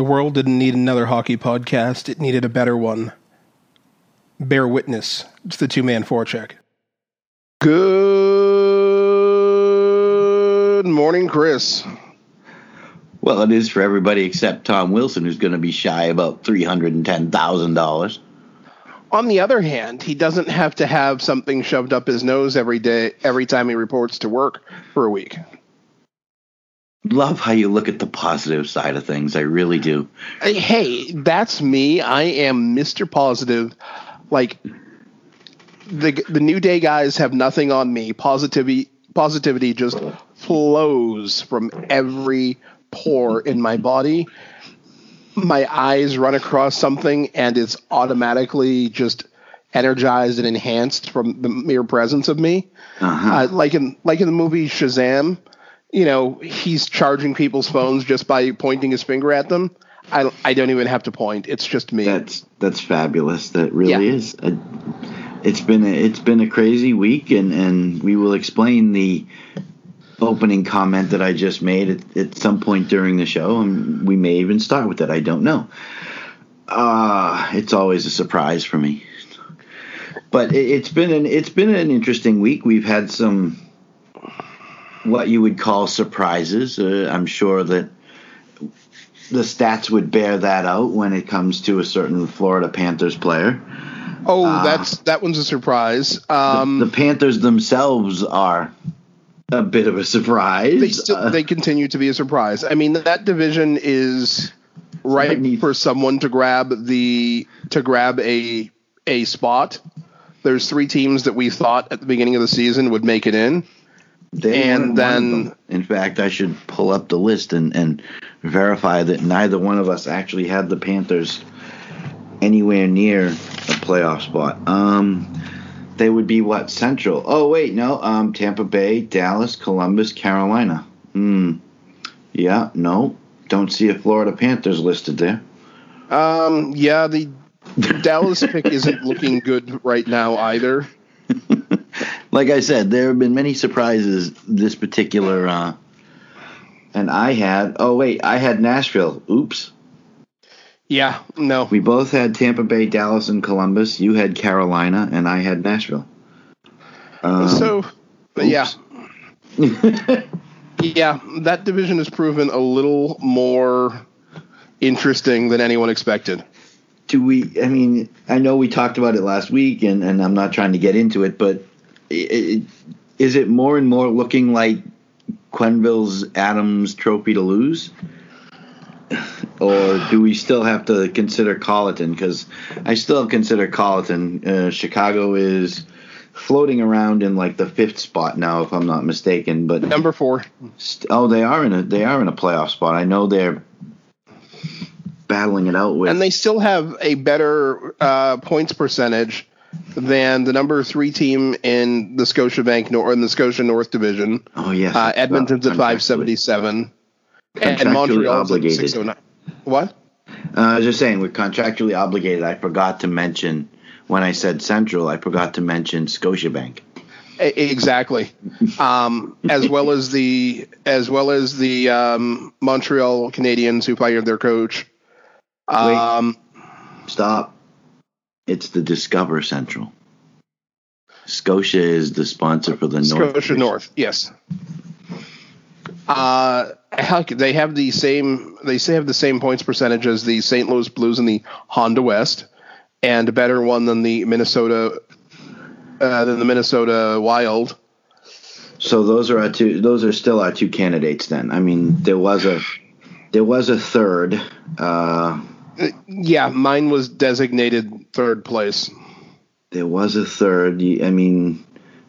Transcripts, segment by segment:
The world didn't need another hockey podcast, it needed a better one. Bear witness to the two man forecheck. Good morning, Chris. Well, it is for everybody except Tom Wilson, who's going to be shy about three hundred and ten thousand dollars. On the other hand, he doesn't have to have something shoved up his nose every day, every time he reports to work for a week. Love how you look at the positive side of things. I really do. Hey, that's me. I am Mr. Positive. Like the the New Day guys have nothing on me. Positivity positivity just flows from every pore in my body. My eyes run across something and it's automatically just energized and enhanced from the mere presence of me. Uh-huh. Uh, like in like in the movie Shazam, you know, he's charging people's phones just by pointing his finger at them. I, I don't even have to point. It's just me. That's that's fabulous. That really Yeah. is. Uh, It's been a, it's been a crazy week, and and we will explain the opening comment that I just made at, at some point during the show, and we may even start with that. I don't know. Uh, it's always a surprise for me. But it, it's been an it's been an interesting week. We've had some what you would call surprises. Uh, I'm sure that the stats would bear that out when it comes to a certain Florida Panthers player. oh, that's that one's a surprise. Um, the Panthers themselves are a bit of a surprise. they still Uh, they continue to be a surprise. I mean, that division is ripe for someone to grab the to grab a a spot. There's three teams that we thought at the beginning of the season would make it in. They and weren't one of then- in fact, I should pull up the list and, and verify that neither one of us actually had the Panthers anywhere near a playoff spot. Um, they would be what Central? Oh wait, no. Um, Tampa Bay, Dallas, Columbus, Carolina. Hmm. Yeah, no. Don't see a Florida Panthers listed there. Um, yeah, the Dallas pick isn't looking good right now either. like I said, there have been many surprises this particular. Uh, and I had. Oh wait, I had Nashville. Oops. Yeah, no. We both had Tampa Bay, Dallas, and Columbus. You had Carolina, and I had Nashville. Um, so, yeah, yeah, that division has proven a little more interesting than anyone expected. do we? I mean, I know we talked about it last week, and, and I'm not trying to get into it, but i i is it more and more looking like Quenneville's Adams Trophy to lose? or do we still have to consider Colliton? Because I still consider Colliton. Uh, Chicago is floating around in like the fifth spot now, if I'm not mistaken. But Number four. st- oh, they are in a they are in a playoff spot. I know they're battling it out with. and they still have a better uh, points percentage than the number three team in the Scotiabank North in the Scotia North Division. oh yes, Uh, Edmonton's at five seventy seven, and Montreal's at obligated. six oh nine. What? Uh, I was just saying, we're contractually obligated. I forgot to mention when I said Central. I forgot to mention Scotiabank. Exactly. Um, as well as the as well as the um, Montreal Canadiens who fired their coach. Um, Stop. It's the Discover Central. Scotia is the sponsor for the North. Scotia North, yes. Uh, heck, they have the same. They say have the same points percentage as the St. Louis Blues and the Honda West, and a better one than the Minnesota uh, than the Minnesota Wild. So those are our two. Those are still our two candidates. Then I mean, there was a there was a third. Uh, Yeah, mine was designated third place. there was a third. I mean,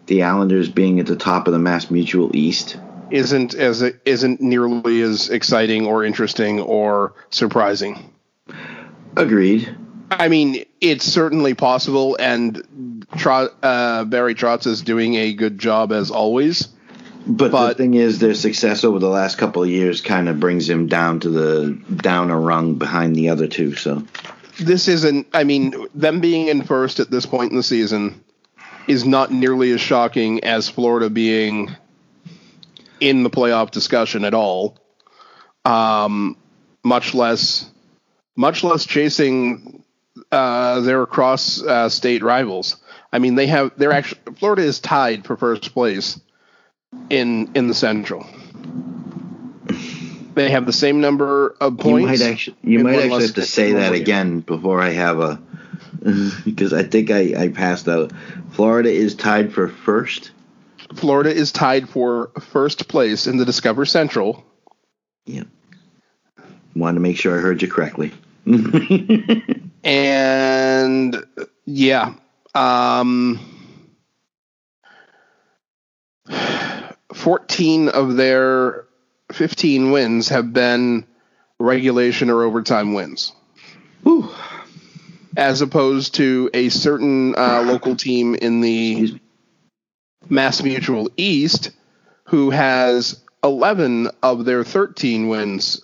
the Islanders being at the top of the Mass Mutual East. Isn't as isn't nearly as exciting or interesting or surprising. Agreed. I mean, it's certainly possible, and Trot, uh, Barry Trotz is doing a good job as always. But, But- the thing is, their success over the last couple of years kind of brings him down to the down a rung behind the other two. So This isn't. I mean, them being in first at this point in the season is not nearly as shocking as Florida being in the playoff discussion at all. Um, much less much less chasing uh, their cross uh, state rivals. I mean, they have they're actually Florida is tied for first place in in the Central. They have the same number of You points. might actually, you might actually have to say that again before I have a, because I think I, I passed out. Florida is tied for first. Florida is tied for first place in the Discover Central. Yep. Wanted to make sure I heard you correctly. and yeah um 14 of their 15 wins have been regulation or overtime wins Whew. as opposed to a certain uh, local team in the. Mass Mutual East who has 11 of their 13 wins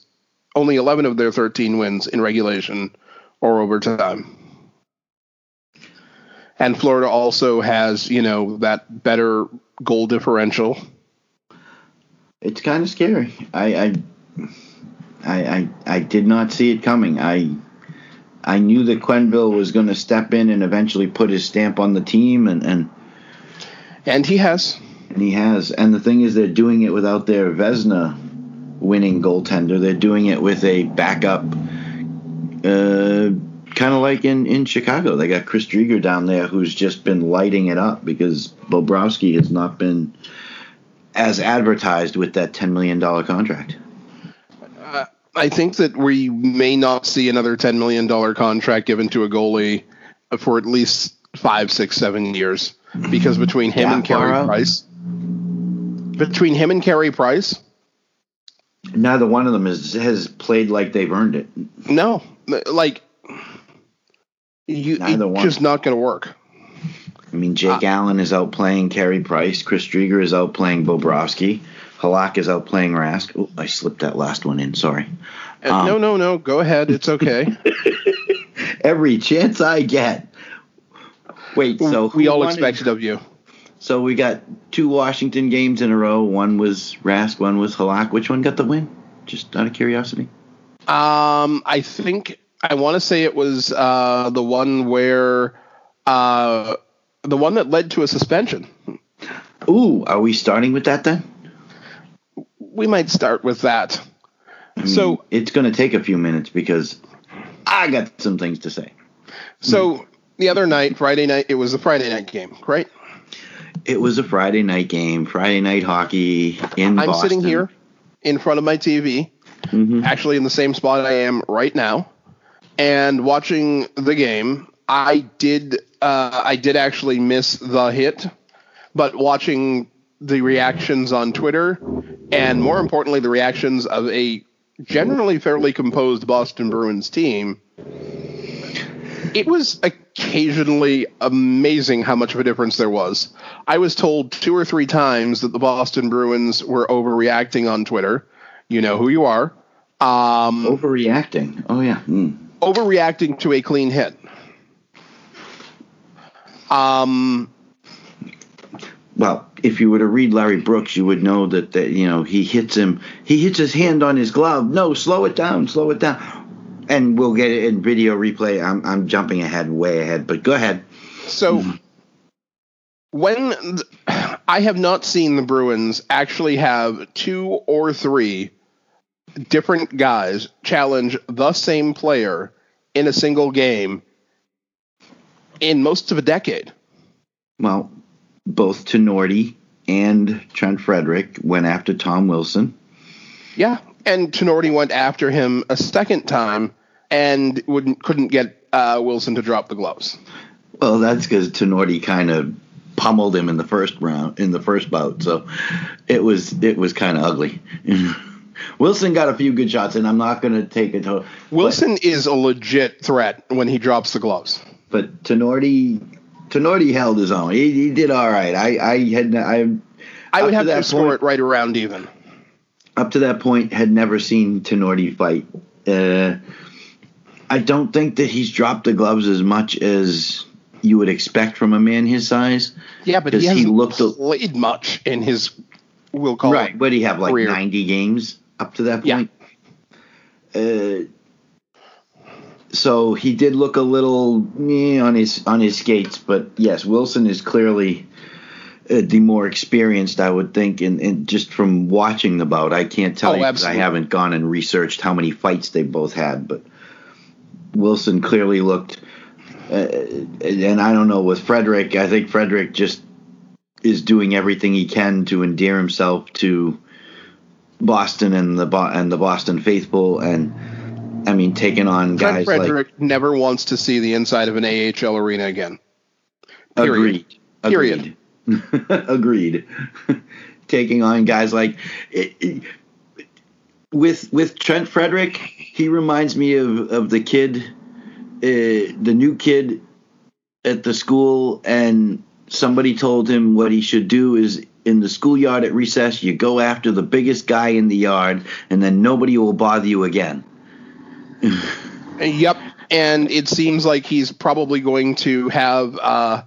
only 11 of their 13 wins in regulation or overtime. And Florida also has, you know, that better goal differential. It's kind of scary. I, I, I, I, did not see it coming. I, I knew that Quenneville was going to step in and eventually put his stamp on the team, and, and And he has. and he has. And the thing is, they're doing it without their Vezina winning goaltender. They're doing it with a backup, uh, kind of like in, in Chicago. They got Chris Driedger down there who's just been lighting it up because Bobrovsky has not been as advertised with that $10 million contract. Uh, I think that we may not see another $10 million contract given to a goalie for at least five, six, seven years. Because between him That and Carey out? Price, between him and Carey Price, Neither one of them is, has played like they've earned it. no, like, you, Neither it's one. just not going to work. I mean, Jake Allen is out playing Carey Price. Chris Driedger is out playing Bobrovsky. Halak is out playing Rask. Oh, I slipped that last one in. Sorry. Uh, Um, no, no, no. Go ahead. It's okay. Every chance I get. Wait, so we all it? expected of you. So we got two Washington games in a row. One was Rask, one was Halak. Which one got the win? Just out of curiosity. Um, I think I want to say it was uh, the one where uh, the one that led to a suspension. Ooh, are we starting with that then? We might start with that. I mean, So- it's going to take a few minutes because I got some things to say. So the other night, Friday night, it was a Friday night game, right? It was a Friday night game, Friday night hockey in I'm Boston. sitting here in front of my TV, Mhm. actually in the same spot I am right now, and watching the game. I did, uh, I did actually miss the hit, but watching the reactions on Twitter, and more importantly, the reactions of a generally fairly composed Boston Bruins team, it was occasionally amazing how much of a difference there was. I was told two or three times that the Boston Bruins were overreacting on Twitter. You know who you are. Um, Overreacting. Oh yeah. Mm. overreacting to a clean hit. Um, Well, if you were to read Larry Brooks, you would know that, that you know he hits him. He hits his hand on his glove. No, slow it down. Slow it down. And we'll get it in video replay. I'm I'm jumping ahead, way ahead. But go ahead. so when th- I have not seen the Bruins actually have two or three different guys challenge the same player in a single game in most of a decade. Well, both Tinordi and Trent Frederic went after Tom Wilson. Yeah, and Tinordi went after him a second time and wouldn't couldn't get uh, Wilson to drop the gloves. Well, that's because Tinordi kind of pummeled him in the first round, in the first bout. So it was it was kind of ugly. Wilson got a few good shots, and I'm not going to take it. To, Wilson is a legit threat when he drops the gloves. But, Tinordi, Tinordi held his own. He, he did all right. I I had I I would to have to that score it right around even. up to that point had never seen Tinordi fight. Uh, I don't think that he's dropped the gloves as much as you would expect from a man his size. Yeah, but he he hasn't look the- played much in his, we'll call right. it. What do you have like career. 90 games up to that Yeah. point? Uh, so he did look a little eh, on his on his skates, but yes, Wilson is clearly uh, the more experienced, I would think, and, and just from watching the bout, I can't tell Oh, you 'cause I haven't gone and researched how many fights they both had, but Wilson clearly looked, uh, and I don't know with Frederic. I think Frederic just is doing everything he can to endear himself to Boston and the Bo- and the Boston faithful, and I mean taking on Fred guys like Frederic never wants to see the inside of an AHL arena again. Period. Agreed. Period. Agreed. Agreed. Taking on guys like it, it- with with Trent Frederic, he reminds me of of the kid, uh, the new kid at the school, and somebody told him what he should do is in the schoolyard at recess, you go after the biggest guy in the yard, and then nobody will bother you again. Yep. And it seems like he's probably going to have uh,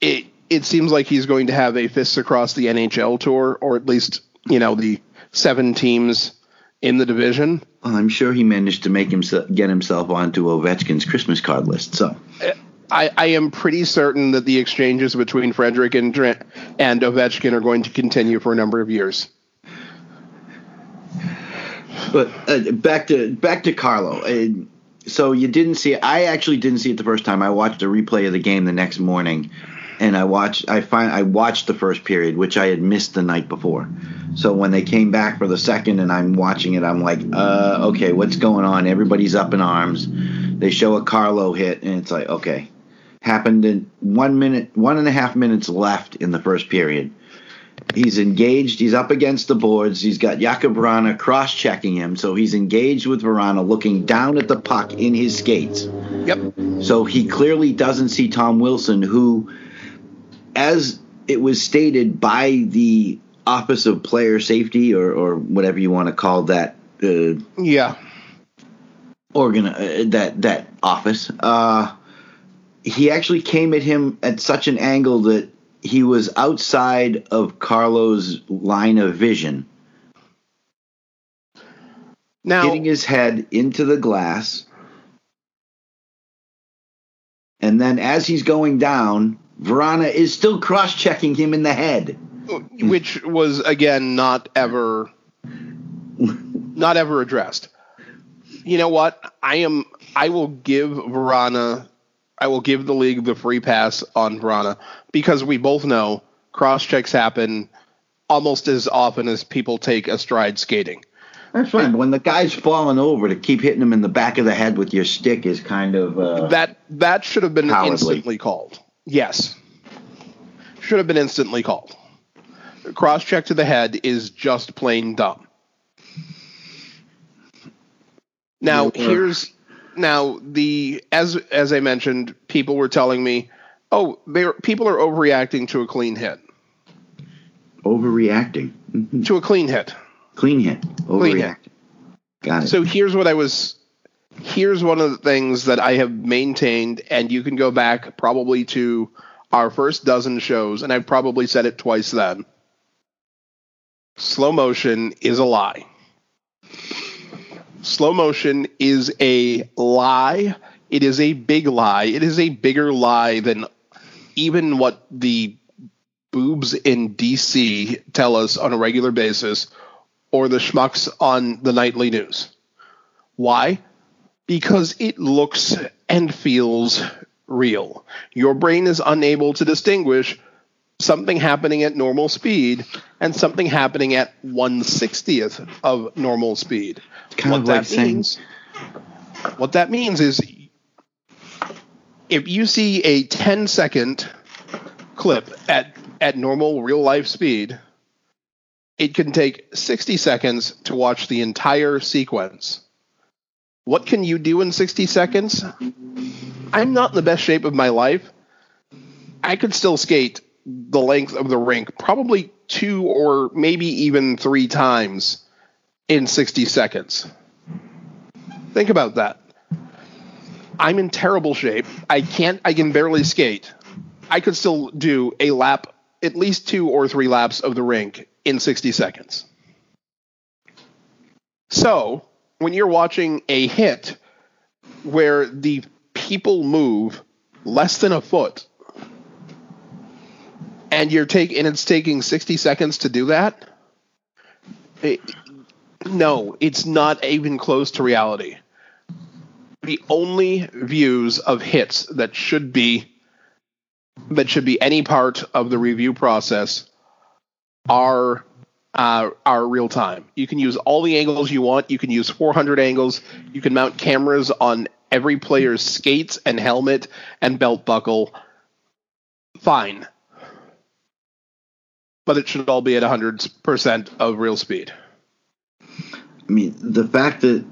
it. It seems like he's going to have a fists across the NHL tour, or at least you know the seven teams in the division. I'm sure he managed to make himself get himself onto Ovechkin's Christmas card list. So. I, I am pretty certain that the exchanges between Frederic and and Ovechkin are going to continue for a number of years. But uh, back to back to Carlo. Uh, so you didn't see it. I actually didn't see it the first time. I watched a replay of the game the next morning, and I watched. I find I watched the first period, which I had missed the night before. So when they came back for the second, and I'm watching it, I'm like, uh, okay, what's going on? Everybody's up in arms. They show a Carlo hit, and it's like, okay, happened in one minute, one and a half minutes left in the first period. He's engaged. He's up against the boards. He's got Jakub Vrana cross checking him. So he's engaged with Vrana, looking down at the puck in his skates. Yep. So he clearly doesn't see Tom Wilson, who, as it was stated by the Office of Player Safety or, or whatever you want to call that uh, Yeah. organ uh, that that office. Uh, he actually came at him at such an angle that he was outside of Carlo's line of vision, Now, hitting his head into the glass. And then as he's going down, Vrana is still cross checking him in the head. which was again not ever not ever addressed. You know what? I am I will give Vrana I will give the league the free pass on Vrana because we both know cross checks happen almost as often as people take a stride skating. That's fine. But when the guy's falling over, to keep hitting him in the back of the head with your stick is kind of. Uh, That that should have been Cowardly. instantly called. Yes. Should have been instantly called. Cross check to the head is just plain dumb. Now here's now the as as I mentioned, people were telling me, oh, they people are overreacting to a clean hit. overreacting. Mhm. To a clean hit. Clean hit. Clean hit. Overreacting. Got it. So here's what I was. Here's one of the things that I have maintained, and you can go back probably to our first dozen shows, and I've probably said it twice then. Slow motion is a lie. Slow motion is a lie. It is a big lie. It is a bigger lie than even what the boobs in DC tell us on a regular basis or the schmucks on the nightly news. Why? Because it looks and feels real. Your brain is unable to distinguish something happening at normal speed and something happening at 160th of normal speed. kind what of like that saying- means what that means is if you see a 10 second clip at at normal real life speed it can take 60 seconds to watch the entire sequence. What can you do in 60 seconds? I'm not in the best shape of my life. I could still skate the length of the rink probably two or maybe even three times in 60 seconds. Think about that. I'm in terrible shape. I can't i can barely skate. I could still do a lap at least two or three laps of the rink in 60 seconds. So when you're watching a hit where the people move less than a foot and you're taking and it's taking 60 seconds to do that it, no it's not even close to reality the only views of hits that should be that should be any part of the review process are uh, are real time. You can use all the angles you want. You can use 400 angles. You can mount cameras on every player's skates and helmet and belt buckle. Fine. But it should all be at 100% of real speed. I mean, the fact that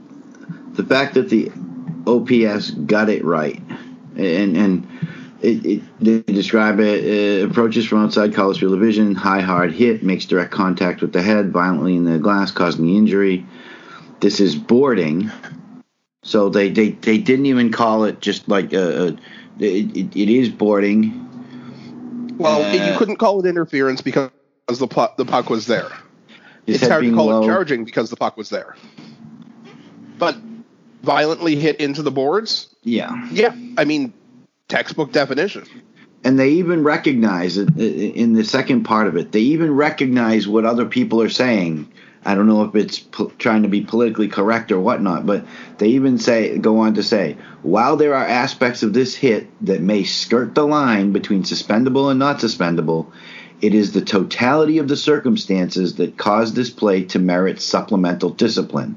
the fact that the OPS got it right, and and it, it, they describe it uh, approaches from outside Carlo's field of vision, high hard hit, makes direct contact with the head violently in the glass, causing the injury. This is boarding, so they they, they didn't even call it just like a, a it, it, it is boarding. Well, Uh, you couldn't call it interference because the puck, the puck was there. His it's hard to call low. it charging because the puck was there. But violently hit into the boards, Yeah, yeah, I mean, textbook definition. and they even recognize it uh, in the second part of it. They even recognize what other people are saying. I don't know if it's po- trying to be politically correct or whatnot, but they even say go on to say, while there are aspects of this hit that may skirt the line between suspendable and not suspendable, it is the totality of the circumstances that cause this play to merit supplemental discipline.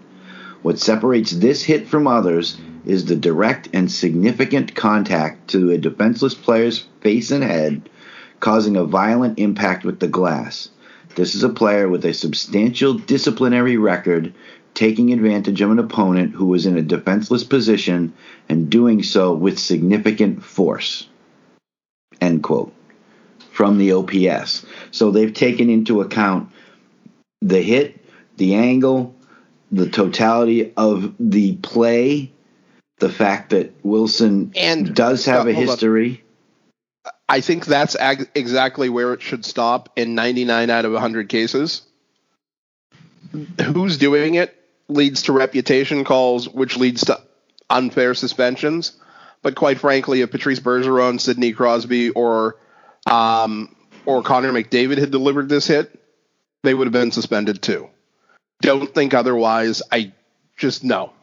What separates this hit from others is the direct and significant contact to a defenseless player's face and head, causing a violent impact with the glass. This is a player with a substantial disciplinary record, taking advantage of an opponent who was in a defenseless position and doing so with significant force. End quote. From the OPS. So they've taken into account the hit, the angle, the totality of the play, the fact that Wilson And- does have a Hold on. history. I think that's ag- exactly where it should stop in 99 out of 100 cases. Who's doing it leads to reputation calls, which leads to unfair suspensions. But quite frankly, if Patrice Bergeron, Sidney Crosby, or um, or Connor McDavid had delivered this hit, they would have been suspended too. Don't think otherwise. I just no.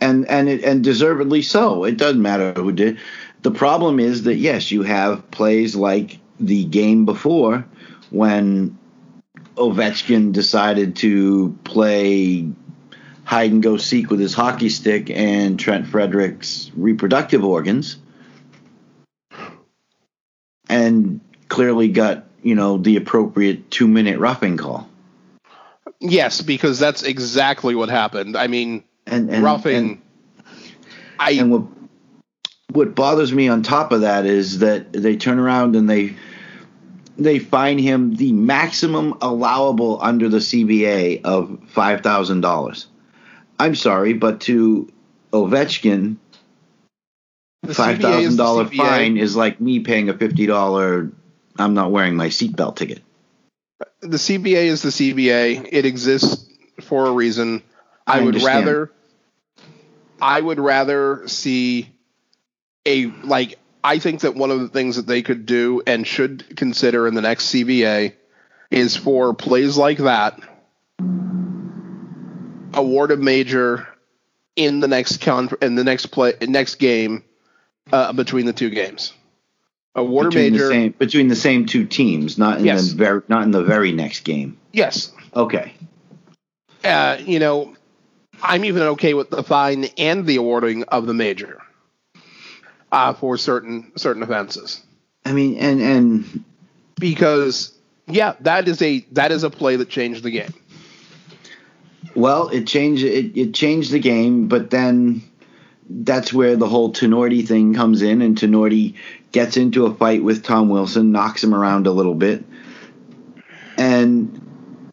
and and it, and deservedly so. It doesn't matter who did. The problem is that yes, you have plays like the game before when Ovechkin decided to play hide and go seek with his hockey stick and Trent Frederic's reproductive organs, and clearly got you know the appropriate two minute roughing call. Yes, because that's exactly what happened. I mean, And, and roughing. and- I And what what bothers me on top of that is that they turn around and they they fine him the maximum allowable under the CBA of five thousand dollars. I'm sorry, but to Ovechkin, the five thousand dollar fine is like me paying a fifty dollar I'm not wearing my seatbelt ticket. the CBA is the CBA. It exists for a reason. I, I would understand. rather I would rather see a like I think that one of the things that they could do and should consider in the next CBA is for plays like that award a major in the next con in the next play next game uh, between the two games. A Between the major. same between the same two teams, not in Yes. the very not in the very next game. Yes. Okay. uh, you know, I'm even okay with the fine and the awarding of the major uh, for certain certain offenses I mean and and because yeah, that is a that is a play that changed the game. Well, it changed it, it changed the game, but then that's where the whole Tinordi thing comes in, and Tinordi gets into a fight with Tom Wilson, knocks him around a little bit, and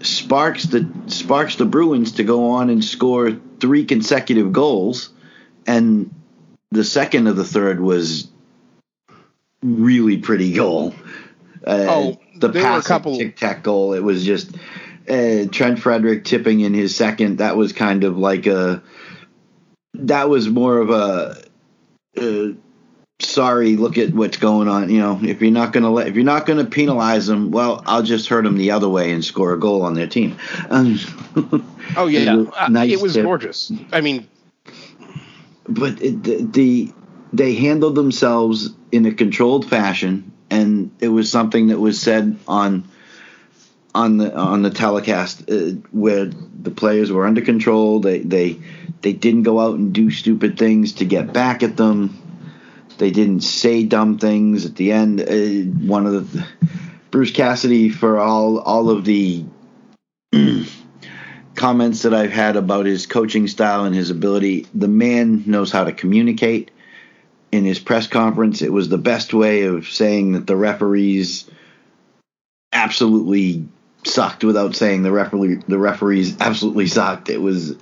sparks the sparks the Bruins to go on and score three consecutive goals, and the second of the third was really pretty goal. Uh, Oh, the pass couple- tic tac goal. It was just uh, Trent Frederic tipping in his second. That was kind of like a that was more of a uh, sorry. Look at what's going on. You know, if you're not gonna let, if you're not gonna penalize them, well, I'll just hurt them the other way and score a goal on their team. Um, Oh yeah, It was Uh, nice it was to- gorgeous. I mean, but it, the, the they handled themselves in a controlled fashion, and it was something that was said on on the on the telecast uh, where the players were under control. They they they didn't go out and do stupid things to get back at them. They didn't say dumb things at the end. Uh, one of the Bruce Cassidy for all all of the comments that I've had about his coaching style and his ability. The man knows how to communicate. In his press conference, it was the best way of saying that the referees absolutely sucked without saying the referee the referees absolutely sucked. It was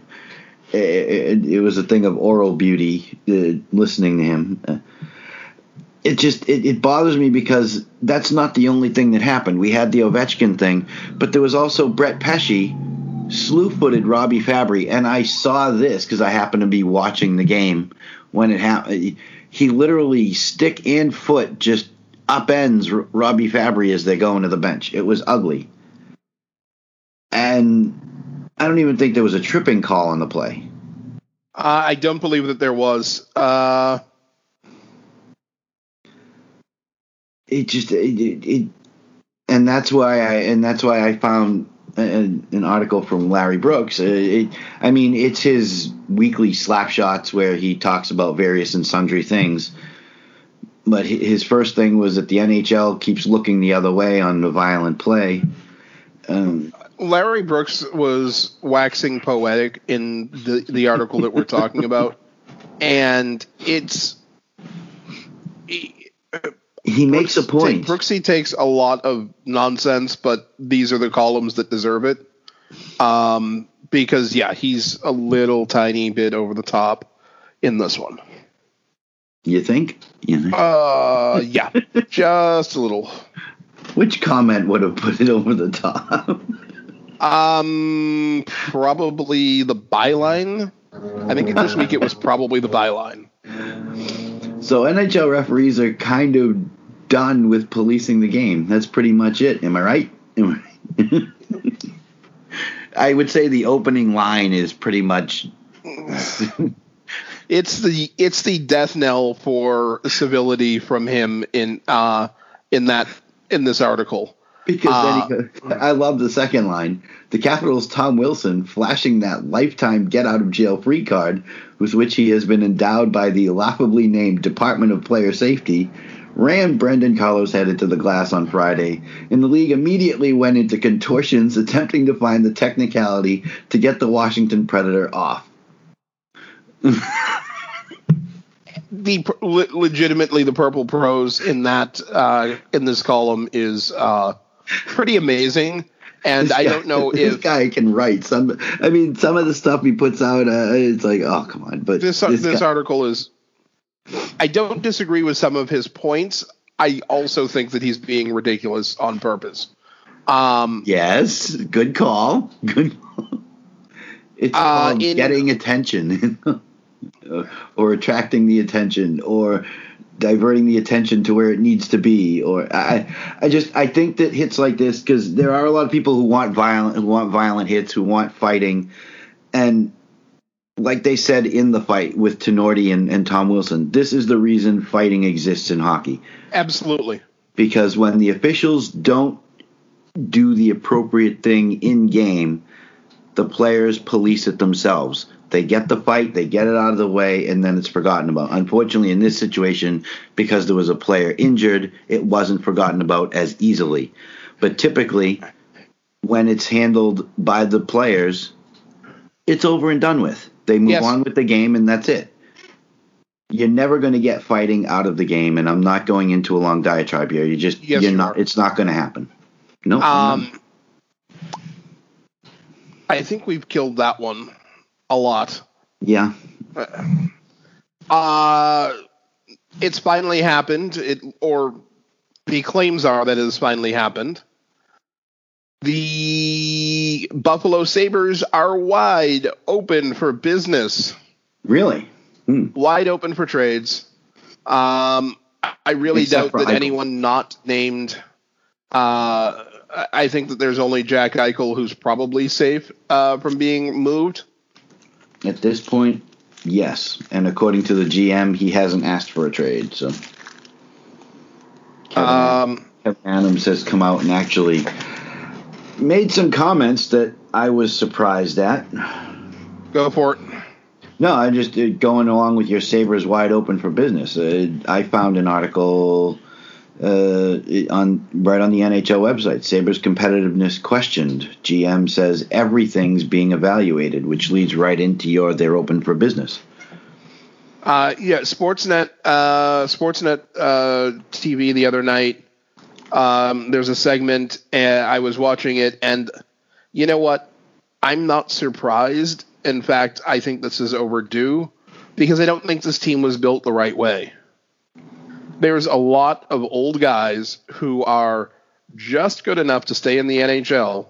it, it, was a thing of oral beauty uh, listening to him. It just it, it bothers me because that's not the only thing that happened. We had the Ovechkin thing, but there was also Brett Pesce slew-footed Robby Fabbri, and I saw this because I happened to be watching the game when it happened. He literally stick and foot just upends Robby Fabbri as they go into the bench. It was ugly, and I don't even think there was a tripping call on the play. uh, I don't believe that there was. Uh, it just it, it, it and that's why I and that's why I found an, an article from Larry Brooks. Uh, It, I mean, it's his weekly slap shots where he talks about various and sundry things. But his first thing was that the NHL keeps looking the other way on the violent play. Um, Larry Brooks was waxing poetic in the the article that we're talking about, and it's. he makes a point. Brooksy takes a lot of nonsense, but these are the columns that deserve it. Um, because yeah, he's a little tiny bit over the top in this one. You think? You think? Uh, yeah, just a little. Which comment would have put it over the top? Um, probably the byline. I think this week it was probably the byline. So NHL referees are kind of done with policing the game. That's pretty much it. Am I right? Am I- I would say the opening line is pretty much It's the it's the death knell for civility from him in uh in that in this article. Because then he, I love the second line. The Capitals' Tom Wilson flashing that lifetime get out of jail free card with which he has been endowed by the laughably named Department of Player Safety ran Brandon Carlo's headed to the glass on Friday, and the league immediately went into contortions attempting to find the technicality to get the Washington Predator off. The le- legitimately the purple prose in that uh in this column is uh pretty amazing. And This I don't know this if guy can write some. I mean, some of the stuff he puts out, uh, it's like, oh come on! But this this, guy- article is I don't disagree with some of his points. I also think that he's being ridiculous on purpose. Um Yes, good call. Good. It's Uh, in- getting attention, or attracting the attention, or diverting the attention to where it needs to be. Or I, I just I think that hits like this because there are a lot of people who want violent, who want violent hits, who want fighting, and like they said in the fight with Tinordi and, and Tom Wilson, this is the reason fighting exists in hockey absolutely. because when the officials don't do the appropriate thing in game, the players police it themselves. They get the fight, they get it out of the way, and then it's forgotten about. Unfortunately, in this situation, because there was a player injured, it wasn't forgotten about as easily. But typically, when it's handled by the players, it's over and done with. They move Yes. on with the game, and that's it. You're never going to get fighting out of the game, and I'm not going into a long diatribe here. You just Yes, you're you not. are. It's not going to happen. No. Um I think we've killed that one a lot. yeah. Uh it's finally happened. It or the claims are that it has finally happened. The Buffalo Sabres are wide open for business. Really? Hmm. wide open for trades. Um, I really Except doubt that Eichel. anyone not named. Uh, I- I think that there's only Jack Eichel who's probably safe uh, from being moved. At this point, yes. And according to the GM, he hasn't asked for a trade. So Kevyn, Um, Kevyn Adams has come out and actually made some comments that I was surprised at. go for it. No, I just uh, going along with your Sabres wide open for business. Uh, I found an article uh, on right on the NHL website. Sabres competitiveness questioned. GM says everything's being evaluated, which leads right into your they're open for business. Uh, yeah, Sportsnet, uh, Sportsnet uh, TV the other night. Um, there's a segment, and I was watching it, and you know what? I'm not surprised. In fact, I think this is overdue because I don't think this team was built the right way. There's a lot of old guys who are just good enough to stay in the NHL,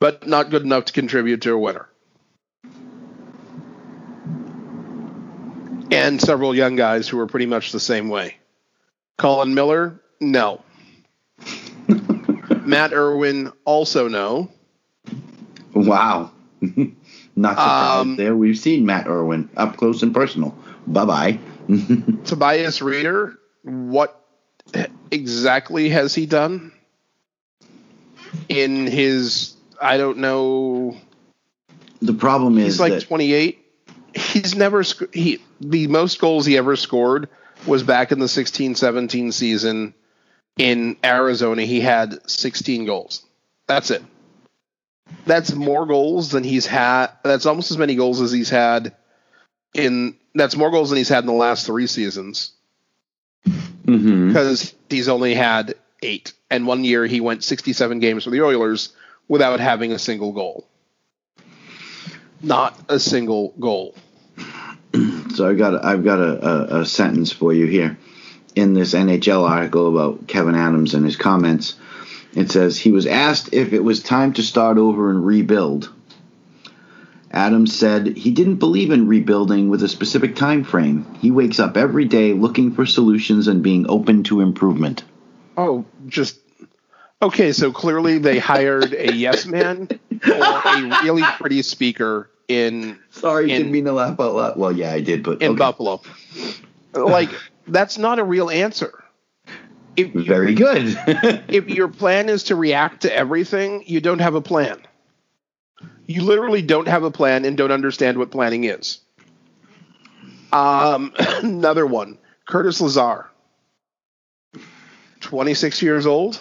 but not good enough to contribute to a winner. and several young guys who are pretty much the same way. Colin Miller, no. Matt Irwin, also no. Wow. Not surprised Um, there. We've seen Matt Irwin up close and personal. Bye bye. Tobias Rieder, what exactly has he done in his? I don't know. the problem is He's like that 28. He's never sc- he the most goals he ever scored was back in the 16-17 season in Arizona. He had 16 goals. That's it. That's more goals than he's had. That's almost as many goals as he's had in. That's more goals than he's had in the last three seasons Mhm. because he's only had eight. And one year he went 67 games for the Oilers without having a single goal. Not a single goal. So I've got a, I've got a, a, a sentence for you here in this NHL article about Kevyn Adams and his comments. It says he was asked if it was time to start over and rebuild. Adams said he didn't believe in rebuilding with a specific time frame. He wakes up every day looking for solutions and being open to improvement. Oh, just okay. So clearly they hired a yes man or a really pretty speaker in Sorry, In- didn't mean to laugh out loud. Well, yeah, I did, but in okay. Buffalo. Like that's not a real answer. If very good. if your plan is to react to everything, you don't have a plan. You literally don't have a plan and don't understand what planning is. Um, another one, Curtis Lazar, 26 years old,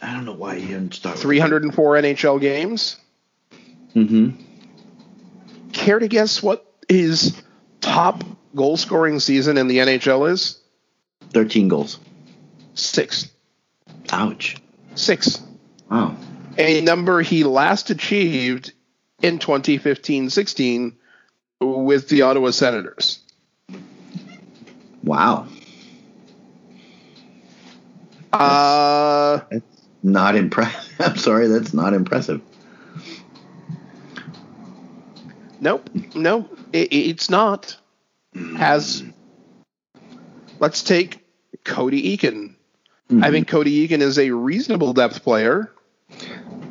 I don't know why you didn't start. 304 NHL games. Mm-hmm. Care to guess what his top goal scoring season in the NHL is? Thirteen goals. Six. Ouch. Six. Wow. a number he last achieved in 2015-16 with the Ottawa Senators. Wow. Uh, That's not impressive. I'm sorry, that's not impressive. nope, no, it, it's not. Has let's take Cody Eakin. I think Cody Eakin is a reasonable depth player,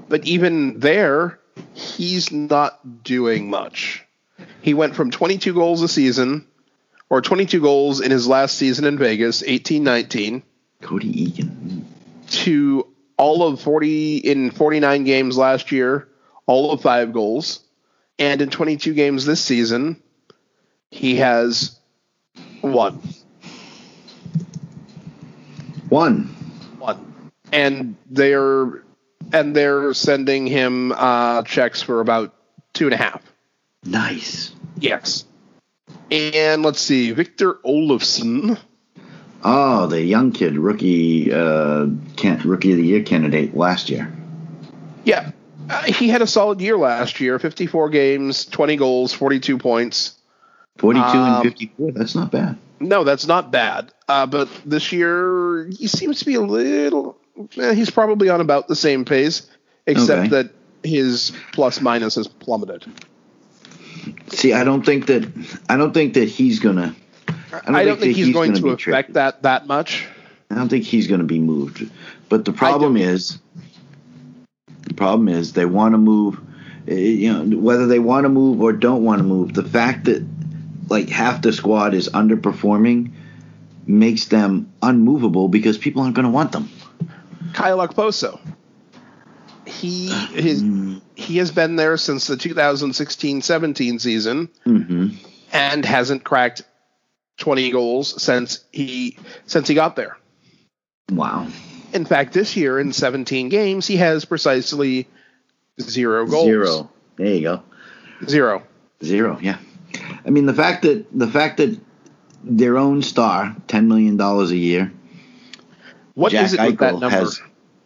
but even there, he's not doing much. He went from 22 goals a season, or 22 goals in his last season in Vegas, 18-19. Cody Eakin. to all of 40 in 49 games last year, all of five goals. And in 22 games this season, he has one. One. One. And they're and they're sending him uh, checks for about two and a half. Nice. Yes. And let's see, Victor Olofsson. Oh, the young kid, rookie, uh, rookie of the year candidate last year. Yeah. Uh, he had a solid year last year 54 games, 20 goals, 42 points. 42 Um, and 54. That's not bad. No, that's not bad. Uh, but this year, he seems to be a little. Eh, he's probably on about the same pace, except Okay. that his plus minus has plummeted. See, I don't think that I don't think that he's gonna. I don't, think, that he's, going gonna to affect that that much. I don't think he's going to be moved. But the problem is, the problem is they want to move. eh, You know, whether they want to move or don't want to move, the fact that like half the squad is underperforming makes them unmovable because people aren't going to want them. Kyle Okposo. He his he has been there since the 2016-17 season hmm and hasn't cracked 20 goals since he since he got there. Wow, In fact, this year in 17 games, he has precisely zero goals. zero. There you go. Zero. Zero, yeah. I mean the fact that the fact that their own star, ten million dollars a year. What is Jack it with that number? has.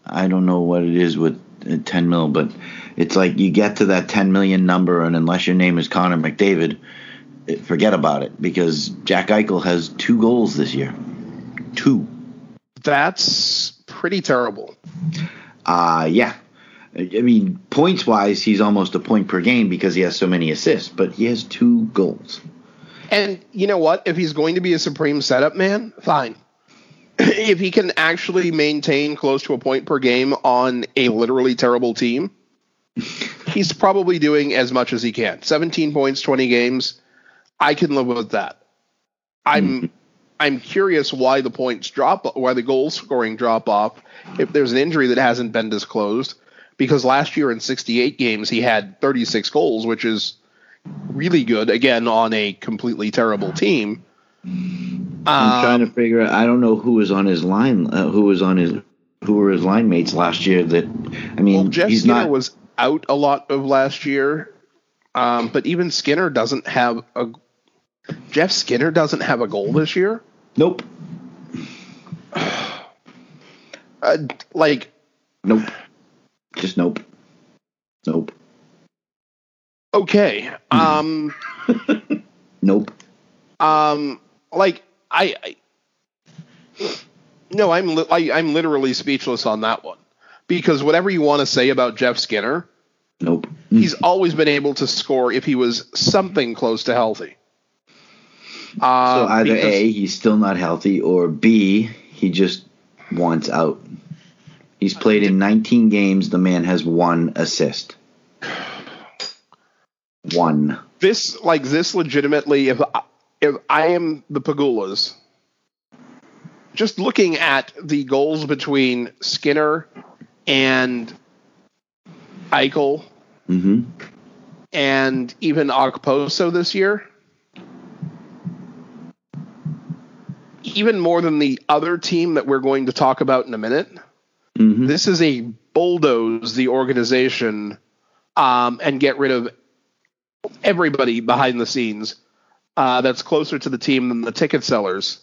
I don't know what it is with uh, ten mil, but it's like you get to that ten million number, and unless your name is Connor McDavid, eh, forget about it because Jack Eichel has two goals this year. Two. That's pretty terrible. Uh yeah. I mean, points wise, he's almost a point per game because he has so many assists, but he has two goals. And you know what? If he's going to be a supreme setup man, fine. if he can actually maintain close to a point per game on a literally terrible team, he's probably doing as much as he can. 17 points, 20 games. I can live with that. I'm mm-hmm. I'm curious why the points drop why the goal scoring drop off if there's an injury that hasn't been disclosed because last year in 68 games he had 36 goals, which is really good again on a completely terrible team. I'm Um, trying to figure out. I don't know who was on his line. Uh, who was on his? Who were his line mates last year? That I mean, well, Jeff he's Skinner not. was out a lot of last year, um, but even Skinner doesn't have a. Jeff Skinner doesn't have a goal this year. nope. Uh, like, Nope. Just nope. Nope. okay, um, Nope. um, like I, I no, I'm li- I, I'm literally speechless on that one because whatever you want to say about Jeff Skinner, Nope. he's always been able to score if he was something close to healthy. Uh, So either because- A, he's still not healthy, or B, he just wants out. He's played in 19 games. The man has one assist. One. this like this legitimately if I- if I am the Pegulas just looking at the goals between Skinner and Eichel hmm and even Okposo this year even more than the other team that we're going to talk about in a minute hmm this is a bulldoze the organization um, and get rid of everybody behind the scenes uh, that's closer to the team than the ticket sellers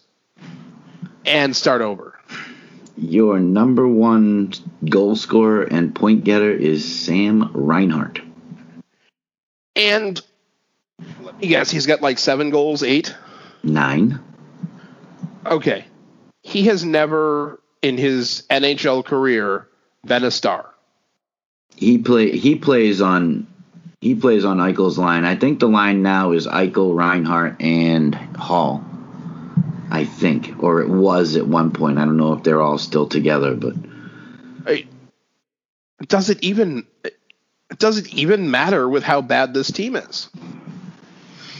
and start over. Your number one goal scorer and point getter is Sam Reinhart. And let me guess, he's got like seven goals, eight. Nine. Okay. He has never in his NHL career been a star. He play. He plays on. He plays on Eichel's line. I think the line now is Eichel, Reinhart, and Hall. I think, or it was at one point. I don't know if they're all still together, but I- Does it even does it even matter with how bad this team is?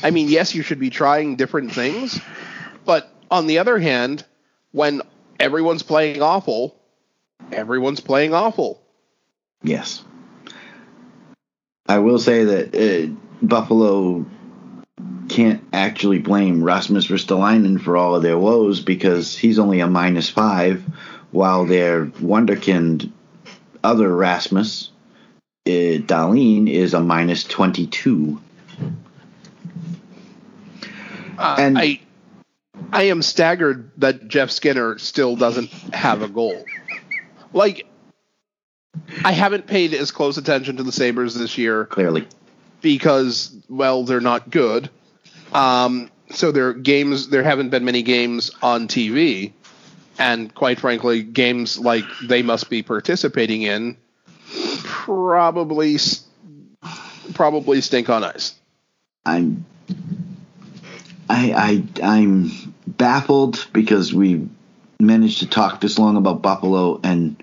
I mean, yes, you should be trying different things, but on the other hand, when everyone's playing awful, everyone's playing awful. yes. I will say that uh, Buffalo can't actually blame Rasmus Ristolainen for all of their woes because he's only a minus five, while their wonderkind other Rasmus, uh, Dahlin, is a minus 22. Uh, And- I I am staggered that Jeff Skinner still doesn't have a goal. Like I haven't paid as close attention to the Sabres this year Clearly. because well they're not good. Um, so their games there haven't been many games on tv and quite frankly games like they must be participating in probably probably stink on ice. I'm I I I'm baffled because we managed to talk this long about Buffalo and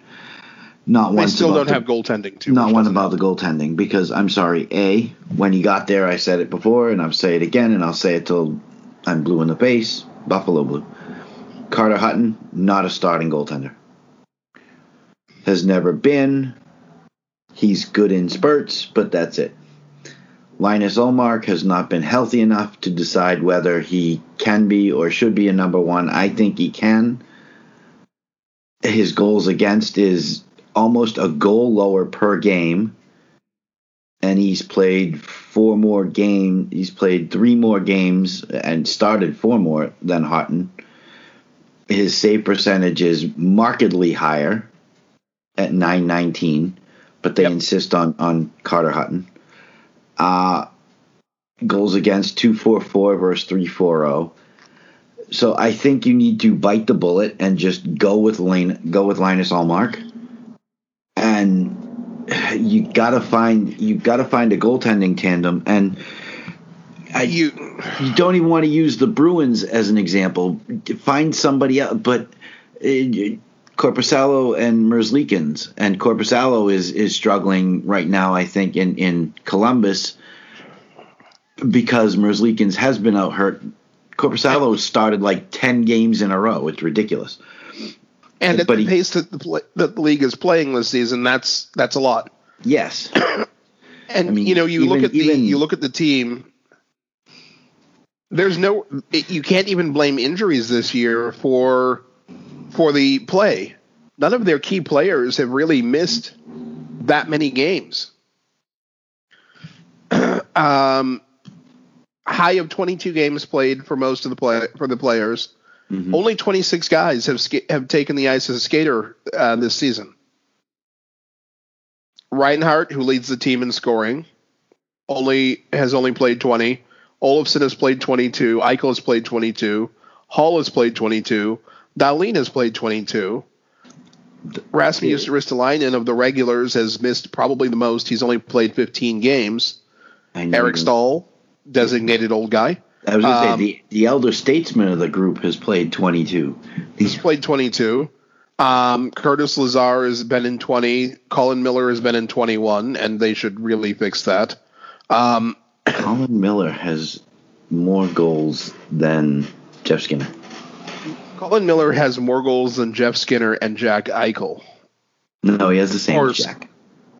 not They once still don't the- have goaltending too. not one about the goaltending because I'm sorry. A when he got there, I said it before, and I'll say it again, and I'll say it till I'm blue in the face. Buffalo blue. Carter Hutton, not a starting goaltender. Has never been. He's good in spurts, but that's it. Linus Ullmark has not been healthy enough to decide whether he can be or should be a number one. I think he can. His goals against is almost a goal lower per game. And he's played four more game. He's played three more games and started four more than Hutton. His save percentage is markedly higher at 919, but they Yep. insist on on Carter Hutton. Uh goals against 244 versus 340. So I think you need to bite the bullet and just go with Lane, go with Linus Ullmark, and you gotta find you gotta find a goaltending tandem. And I, you You don't even want to use the Bruins as an example. Find somebody else, but. Uh, Korpisalo and Merzlikins, and Korpisalo is is struggling right now. I think in in Columbus because Merzlikins has been out hurt. Korpisalo started like ten games in a row. It's ridiculous. And at but the he- pace that the, that the league is playing this season, that's that's a lot. Yes, And I mean, you know, you look at the even- you look at the team. There's no, it, you can't even blame injuries this year for for the play. None of their key players have really missed that many games. um, high of 22 games played for most of the play for the players. Mhm. Only 26 guys have ska- have taken the ice as a skater uh, this season. Reinhart, who leads the team in scoring, only has only played 20. Olofsson has played 22. Eichel has played 22. Hall has played 22. Dahlin has played 22. Rasmus Ristolainen of the regulars has missed probably the most. He's only played 15 games. Eric Staal, designated old guy, I was going to um, say the the elder statesman of the group has played twenty two. he's played 22. Um, Curtis Lazar has been in 20. Colin Miller has been in 21, and they should really fix that. Um, Colin Miller has more goals than Jeff Skinner. Colin Miller has more goals than Jeff Skinner and Jack Eichel. No, he has the same Or as Jack.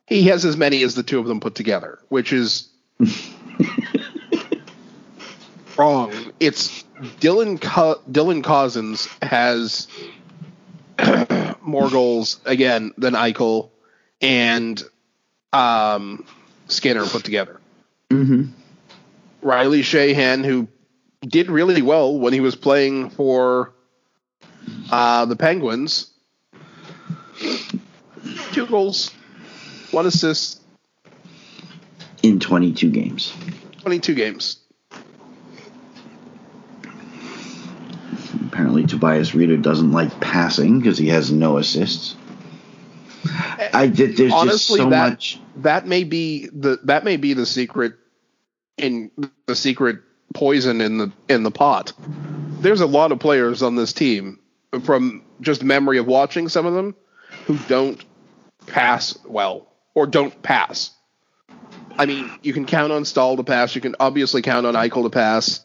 He has as many as the two of them put together, which is wrong. It's Dylan Co- Dylan Cozens has more goals again than Eichel and um, Skinner put together. Mm-hmm. Riley Sheahan, who did really well when he was playing for uh, the Penguins, two goals, one assist, In twenty two games. 22 games. Apparently, Tobias Rieder doesn't like passing because he has no assists. I did. There's Honestly, just so that much. that may be the that may be the secret in the secret poison in the in the pot. There's a lot of players on this team from just memory of watching some of them who don't pass well or don't pass. I mean, you can count on Staal to pass. You can obviously count on Eichel to pass.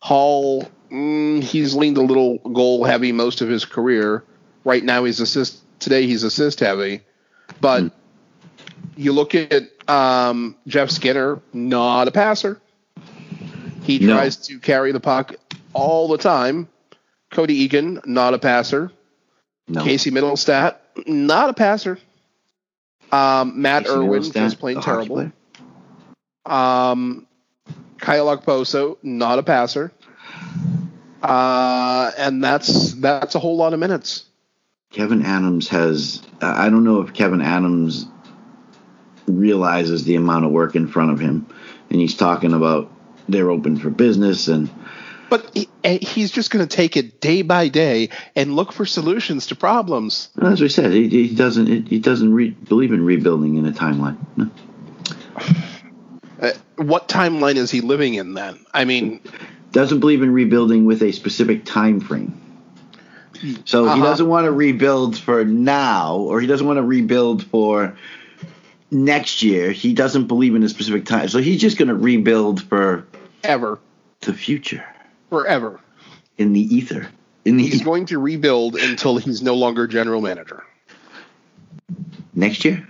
Hall, mm, he's leaned a little goal heavy most of his career. Right now, he's assist. Today, he's assist heavy. But you look at um, Jeff Skinner, not a passer. He No. tries to carry the puck all the time. Cody Eakin, not a passer. No. Casey Mittelstadt, not a passer. Um, Matt Casey Irwin Mittelstadt, playing terrible. Um, Kyle Okposo, not a passer. Uh, and that's that's a whole lot of minutes. Kevyn Adams has. I don't know if Kevyn Adams realizes the amount of work in front of him, and he's talking about they're open for business and But he, he's just going to take it day by day and look for solutions to problems. as we said, he, he doesn't he doesn't re, believe in rebuilding in a timeline. No. Uh, what timeline is he living in then? I mean, Doesn't believe in rebuilding with a specific time frame. So he Uh-huh. doesn't want to rebuild for now, or he doesn't want to rebuild for next year. He doesn't believe in a specific time. So he's just going to rebuild for ever, the future forever. in the ether. In the He's going to rebuild until he's no longer general manager. next year.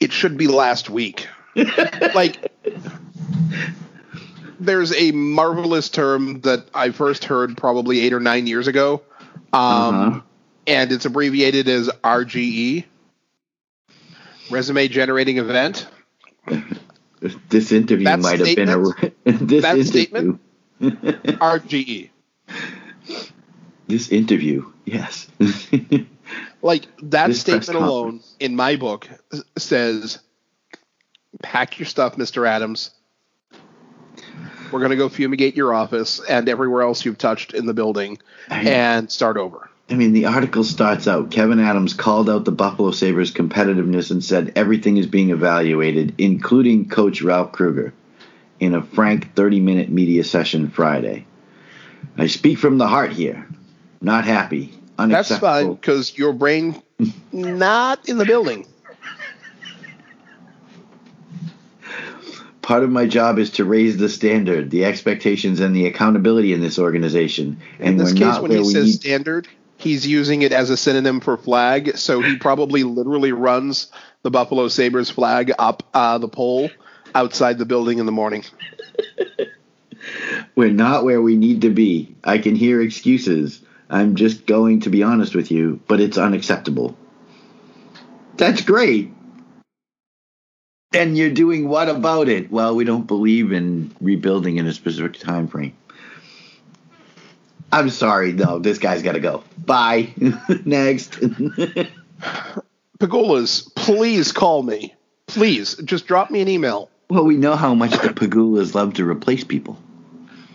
It should be last week. like, there's a marvelous term that I first heard probably eight or nine years ago, um, Uh-huh. and it's abbreviated as RGE, Resume Generating Event. This interview That might have been a this that interview. statement? RGE. This interview, yes. Like that This statement alone in my book says, "Pack your stuff, Mr. Adams. We're going to go fumigate your office and everywhere else you've touched in the building, and start over." I mean, the article starts out Kevyn Adams called out the Buffalo Sabres' competitiveness and said everything is being evaluated, including coach Ralph Krueger, in a frank 30 minute media session Friday. I speak from the heart here. Not happy. That's fine because your brain not in the building. Part of my job is to raise the standard, the expectations, and the accountability in this organization. And In this we're case, when he says need. standard, he's using it as a synonym for flag. So he probably literally runs the Buffalo Sabres flag up uh, the pole outside the building in the morning. We're not where we need to be. I can hear excuses. I'm just going to be honest with you, but it's unacceptable. That's great. And you're doing what about it? Well, we don't believe in rebuilding in a specific time frame. I'm sorry, no, this guy's got to go. Bye. Next. Pegulas, please call me. Please, just drop me an email. well, we know how much the Pegulas love to replace people.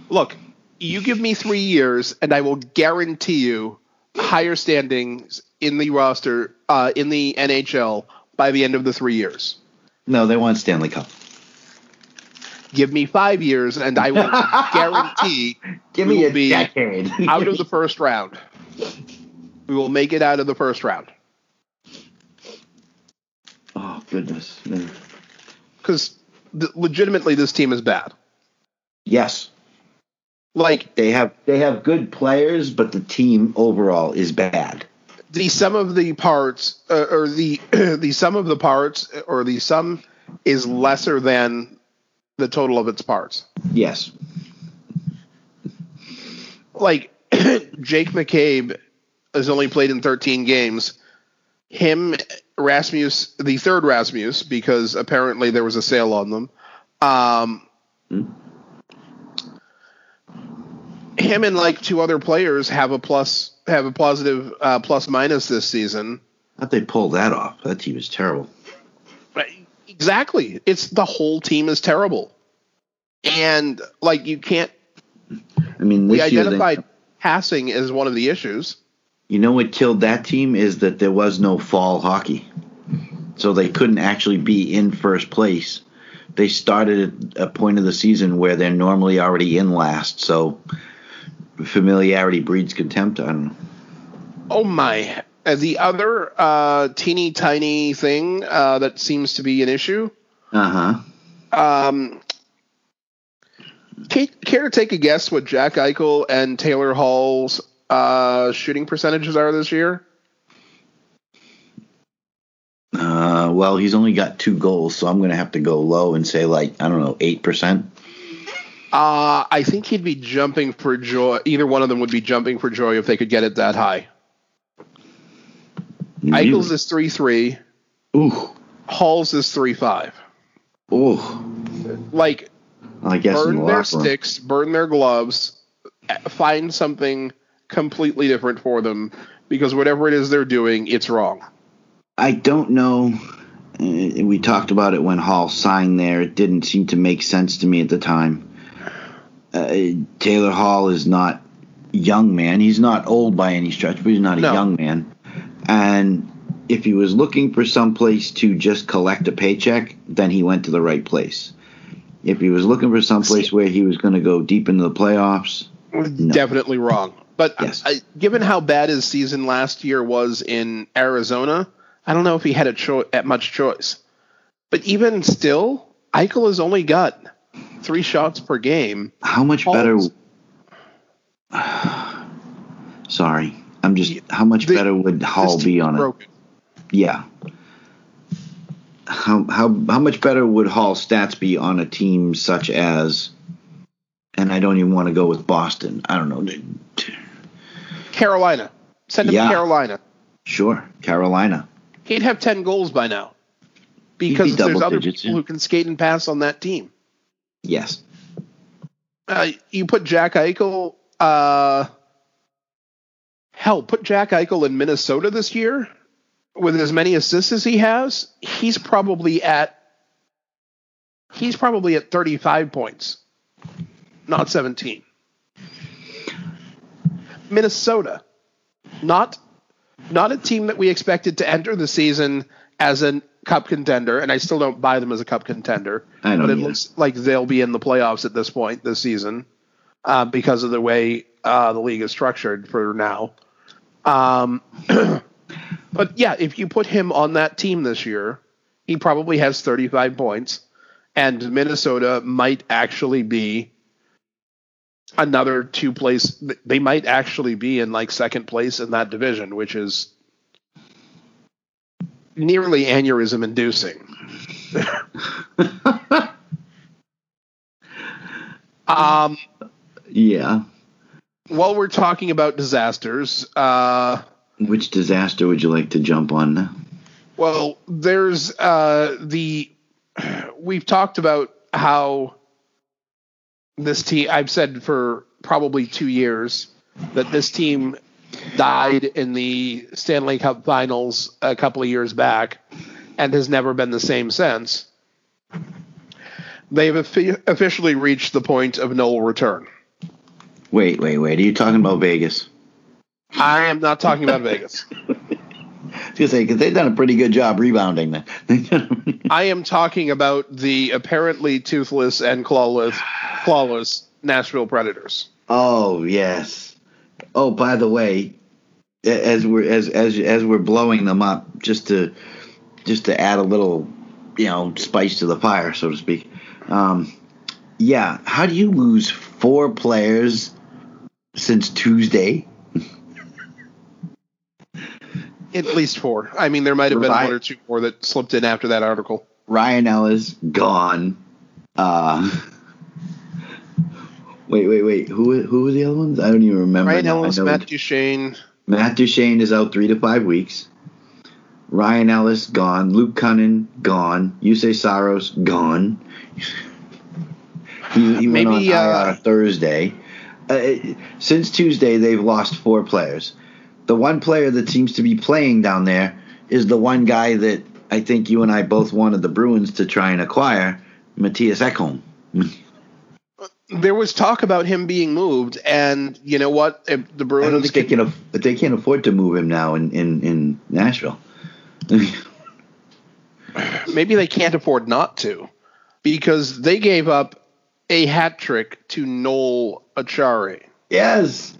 Look, you give me three years, and I will guarantee you higher standings in the roster uh, in the NHL by the end of the three years. No, they want Stanley Cup. Give me five years, and I will guarantee Give we me will a be decade. out of the first round. We will make it out of the first round oh, goodness. because legitimately, this team is bad. Yes. Like They have they have good players, but the team overall is bad. The sum of the parts, uh, or the the sum of the parts, or the sum is lesser than the total of its parts. Yes. Like Jake McCabe has only played in 13 games. Him, Rasmus, the third Rasmus, because apparently there was a sale on them. Um, Him and like two other players have a plus, have a positive uh, plus minus this season. How'd they pull that off? That team is terrible. Exactly. It's the whole team is terrible. And like you can't I mean, we identified they, passing as one of the issues. you know what killed that team is that there was no fall hockey, so they couldn't actually be in first place. They started at a point of the season where they're normally already in last, so familiarity breeds contempt. I don't know. Oh my. Uh, the other uh, teeny tiny thing uh, that seems to be an issue. Uh huh. Um, ca- care to take a guess what Jack Eichel and Taylor Hall's uh, shooting percentages are this year? Uh, well, he's only got two goals, so I'm going to have to go low and say like I don't know, eight percent. Uh, I think he'd be jumping for joy. Either one of them would be jumping for joy if they could get it that high. Eichel's is three three. Ooh, Hall's is three five. ooh. Like I guess burn their room. sticks, burn their gloves, find something completely different for them because whatever it is they're doing, it's wrong. I don't know. Uh, we talked about it when Hall signed there. It didn't seem to make sense to me at the time. Uh, Taylor Hall is not young man. He's not old by any stretch, but he's not a No. young man. And if he was looking for some place to just collect a paycheck, then he went to the right place. If he was looking for some place where he was going to go deep into the playoffs, Definitely wrong. But Yes. I, given how bad his season last year was in Arizona, I don't know if he had a cho- at much choice. But even still, Eichel has only got three shots per game. how much Holmes. better? Sorry, I'm just. How much the- better would Hall be on it? Yeah. How how how much better would Hall stats be on a team such as? And I don't even want to go with Boston. I don't know. Carolina. Send him Yeah. to Carolina. Sure, Carolina. He'd have 10 goals by now. Because be there's other digits, people yeah. who can skate and pass on that team. Yes. Uh, you put Jack Eichel. Uh, hell, put Jack Eichel in Minnesota this year with as many assists as he has. He's probably at. He's probably at 35 points, not 17. Minnesota, not not a team that we expected to enter the season as a cup contender, and I still don't buy them as a cup contender. I don't but it either. looks like they'll be in the playoffs at this point this season uh, because of the way uh, the league is structured for now. Um, but yeah, if you put him on that team this year, he probably has 35 points, and Minnesota might actually be another two place. They might actually be in like second place in that division, which is nearly aneurysm inducing. um, Yeah. while we're talking about disasters, uh, Which disaster would you like to jump on now? well, there's uh, the we've talked about how this team. I've said for probably two years that this team died in the Stanley Cup Finals a couple of years back, and has never been the same since. They've officially reached the point of no return. Wait, wait, wait. Are you talking about Vegas? I am not talking about Vegas. I was say because they've done a pretty good job rebounding. Then They've done a- I am talking about the apparently toothless and clawless, clawless Nashville Predators. oh yes. Oh, by the way, as we're as as as we're blowing them up, just to just to add a little, you know, spice to the fire, so to speak. Um, yeah, how do you lose four players since Tuesday? At least four. I mean, there might have been Right. one or two more that slipped in after that article. Ryan Ellis gone. Uh, wait, wait, wait. Who who were the other ones? I don't even remember. Ryan Ellis, Matt Duchene. Matt Duchene is out three to five weeks. Ryan Ellis gone. Luke Kunin gone. Juuse Saros gone. he, he went Maybe, on uh, Thursday. Uh, since Tuesday, they've lost four players. The one player that seems to be playing down there is the one guy that I think you and I both wanted the Bruins to try and acquire, Mattias Ekholm. There was talk about him being moved, and you know what? If the I don't Bruins think they can, can. Aff- they can't afford to move him now in in, in Nashville. maybe they can't afford not to, because they gave up a hat trick to Noel Acciari. yes.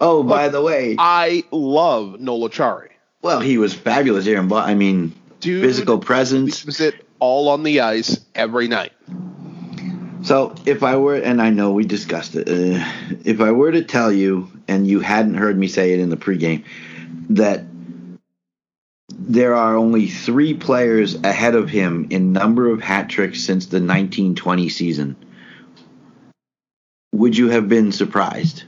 Oh, by the way, I love Noel Acciari. well, he was fabulous here Bo- I mean, Dude, physical presence. was it all on the ice every night? So if I were, and I know we discussed it, uh, if I were to tell you, and you hadn't heard me say it in the pregame, that there are only three players ahead of him in number of hat tricks since the 1920 season, would you have been surprised?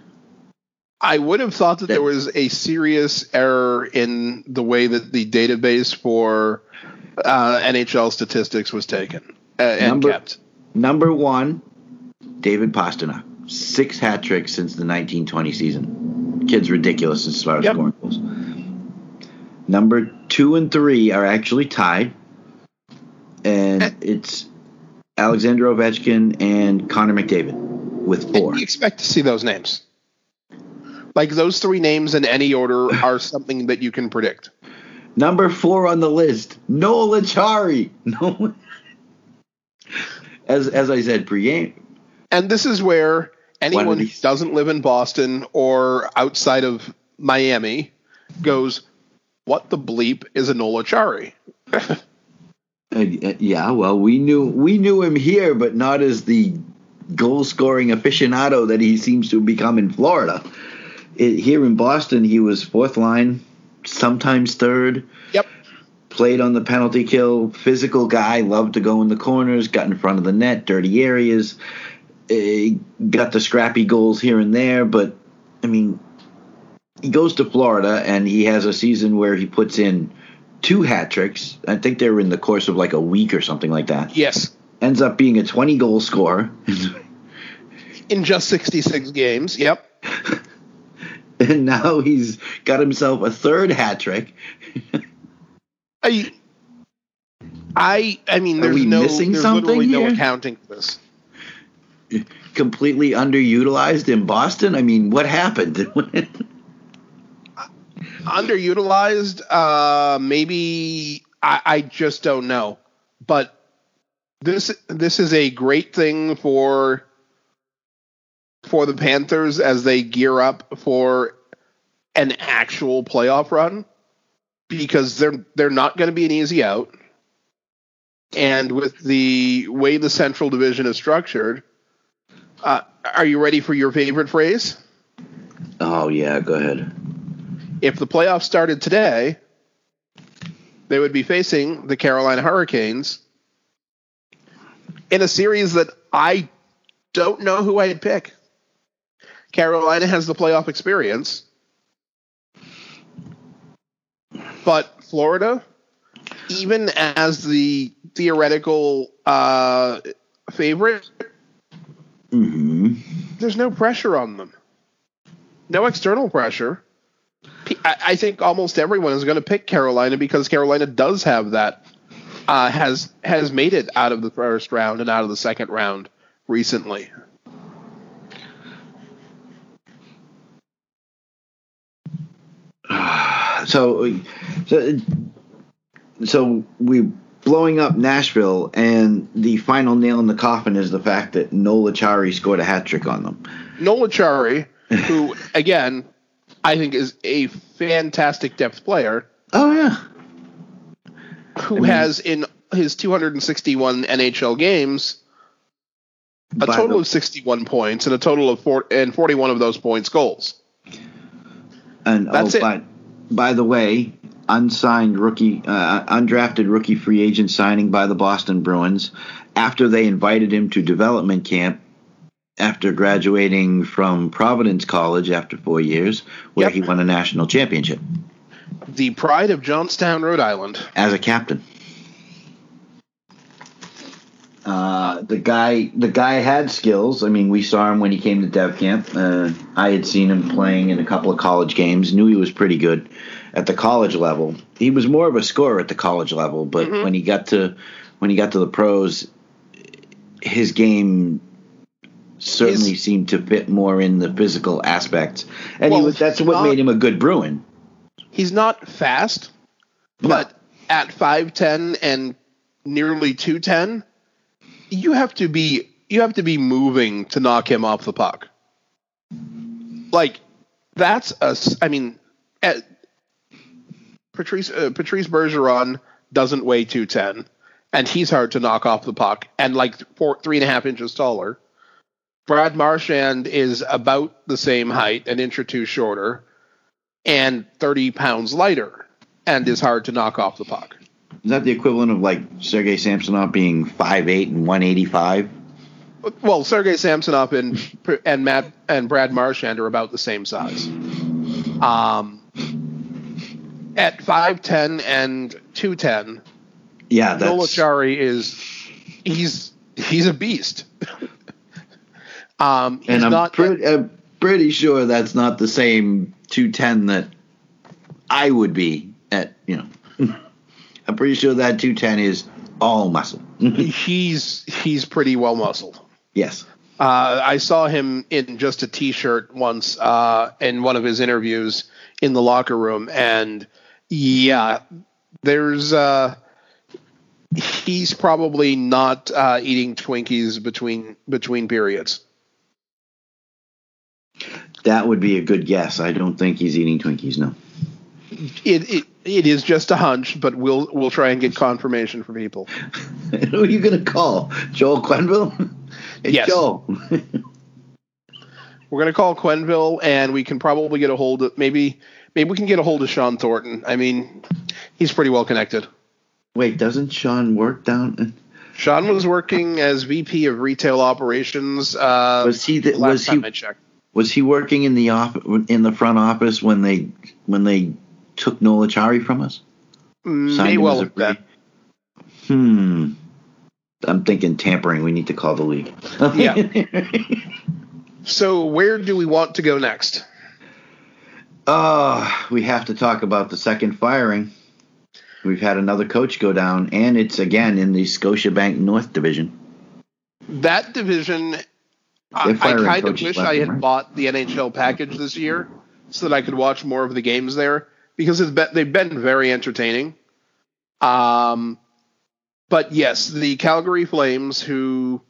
I would have thought that there was a serious error in the way that the database for uh, NHL statistics was taken uh, and Number- kept. Number one, David Pastrnak, six hat tricks since the 1920 season. Kid's ridiculous as far as Yep. scoring goals. Number two and three are actually tied, and eh. it's Alexander Ovechkin and Connor McDavid with four. And you expect to see those names. Like those three names in any order are something that you can predict. Number four on the list, Noel Acciari. No, as as I said pregame. And this is where anyone who doesn't live in Boston or outside of Miami goes, "What the bleep is a Chari?" Uh, yeah, well, we knew we knew him here, but not as the goal scoring aficionado that he seems to have become in Florida. It, here in Boston, he was fourth line, sometimes third. Played on the penalty kill, physical guy, loved to go in the corners, got in front of the net, dirty areas, uh, got the scrappy goals here and there. But I mean, he goes to Florida and he has a season where he puts in two hat tricks. I think they were in the course of like a week or something like that. Yes, Ends up being a 20 goal scorer. in just 66 games. Yep. and now he's got himself a third hat trick. I, I, I mean, Are we no, missing there's something literally no here? accounting for this. completely underutilized in Boston. I mean, what happened? Underutilized, uh, maybe I, I just don't know. But this this is a great thing for for the Panthers as they gear up for an actual playoff run because they're they're not going to be an easy out. And with the way the Central Division is structured, uh, are you ready for your favorite phrase? oh yeah, go ahead. If the playoffs started today, they would be facing the Carolina Hurricanes in a series that I don't know who I'd pick. Carolina has the playoff experience, but Florida, even as the theoretical uh, favorite, hmm there's no pressure on them. No external pressure. I think almost everyone is going to pick Carolina because Carolina does have that uh, has has made it out of the first round and out of the second round recently. So, so, so we blowing up Nashville, and the final nail in the coffin is the fact that Noel Acciari scored a hat trick on them. Noel Acciari, who again I think is a fantastic depth player, Oh yeah, who I mean- has in his 261 NHL games a total the- of 61 points and a total of four and 41 of those points goals. and oh, That's oh, it. By, by the way, unsigned rookie, uh, undrafted rookie free agent signing by the Boston Bruins after they invited him to development camp after graduating from Providence College after four years, where Yep. he won a national championship The pride of Johnston, Rhode Island. as a captain. Uh, the guy, the guy had skills. I mean, we saw him when he came to Dev Camp. Uh, I had seen him playing in a couple of college games. Knew he was pretty good at the college level. He was more of a scorer at the college level, but mm-hmm. when he got to when he got to the pros, his game certainly He's- seemed to fit more in the physical aspects, and he Well, was, that's what not- made him a good Bruin. He's not fast, but at 5'10 and nearly 210, you have to be you have to be moving to knock him off the puck. Like that's a I mean at, Patrice uh, Patrice Bergeron doesn't weigh 210 and he's hard to knock off the puck and like four three and a half inches taller. Brad Marchand is about the same height, an inch or two shorter, and 30 pounds lighter, and is hard to knock off the puck. Is that the equivalent of like Sergei Samsonov being 5'8 and 185? Well, Sergei Samsonov and and Matt and Brad Marchand are about the same size. Um, at 5'10 and 210, Yeah, that's Acciari is he's he's a beast. um, he's and I'm not pretty, I'm pretty sure that's not the same 210 that I would be at, you know. I'm pretty sure that 210 is all muscle. he's he's pretty well muscled. yes. Uh, I saw him in just a T-shirt once uh, in one of his interviews in the locker room, and Yeah, there's uh, he's probably not uh, eating Twinkies between between periods. That would be a good guess. I don't think he's eating Twinkies. No. It, it it is just a hunch, but we'll we'll try and get confirmation from people. Who are you going to call? Joel Quenneville? Hey, Yes. Joel. We're gonna call Quenneville, and we can probably get a hold of maybe maybe we can get a hold of Shawn Thornton. I mean, he's pretty well connected. Wait, doesn't Sean work down? Sean was working as VP of Retail Operations. Uh, Was he the, was he was he working in the off in the front office when they when they took Noel Acciari from us? May him well have been. Hmm. I'm thinking tampering. We need to call the league. Yeah. so where do we want to go next? Oh, we have to talk about the second firing. We've had another coach go down, and it's again in the Scotiabank North Division. That division, I, I kind of wish I had right. bought the NHL package this year so that I could watch more of the games there because it's been, they've been very entertaining. Um, but yes, the Calgary Flames, who,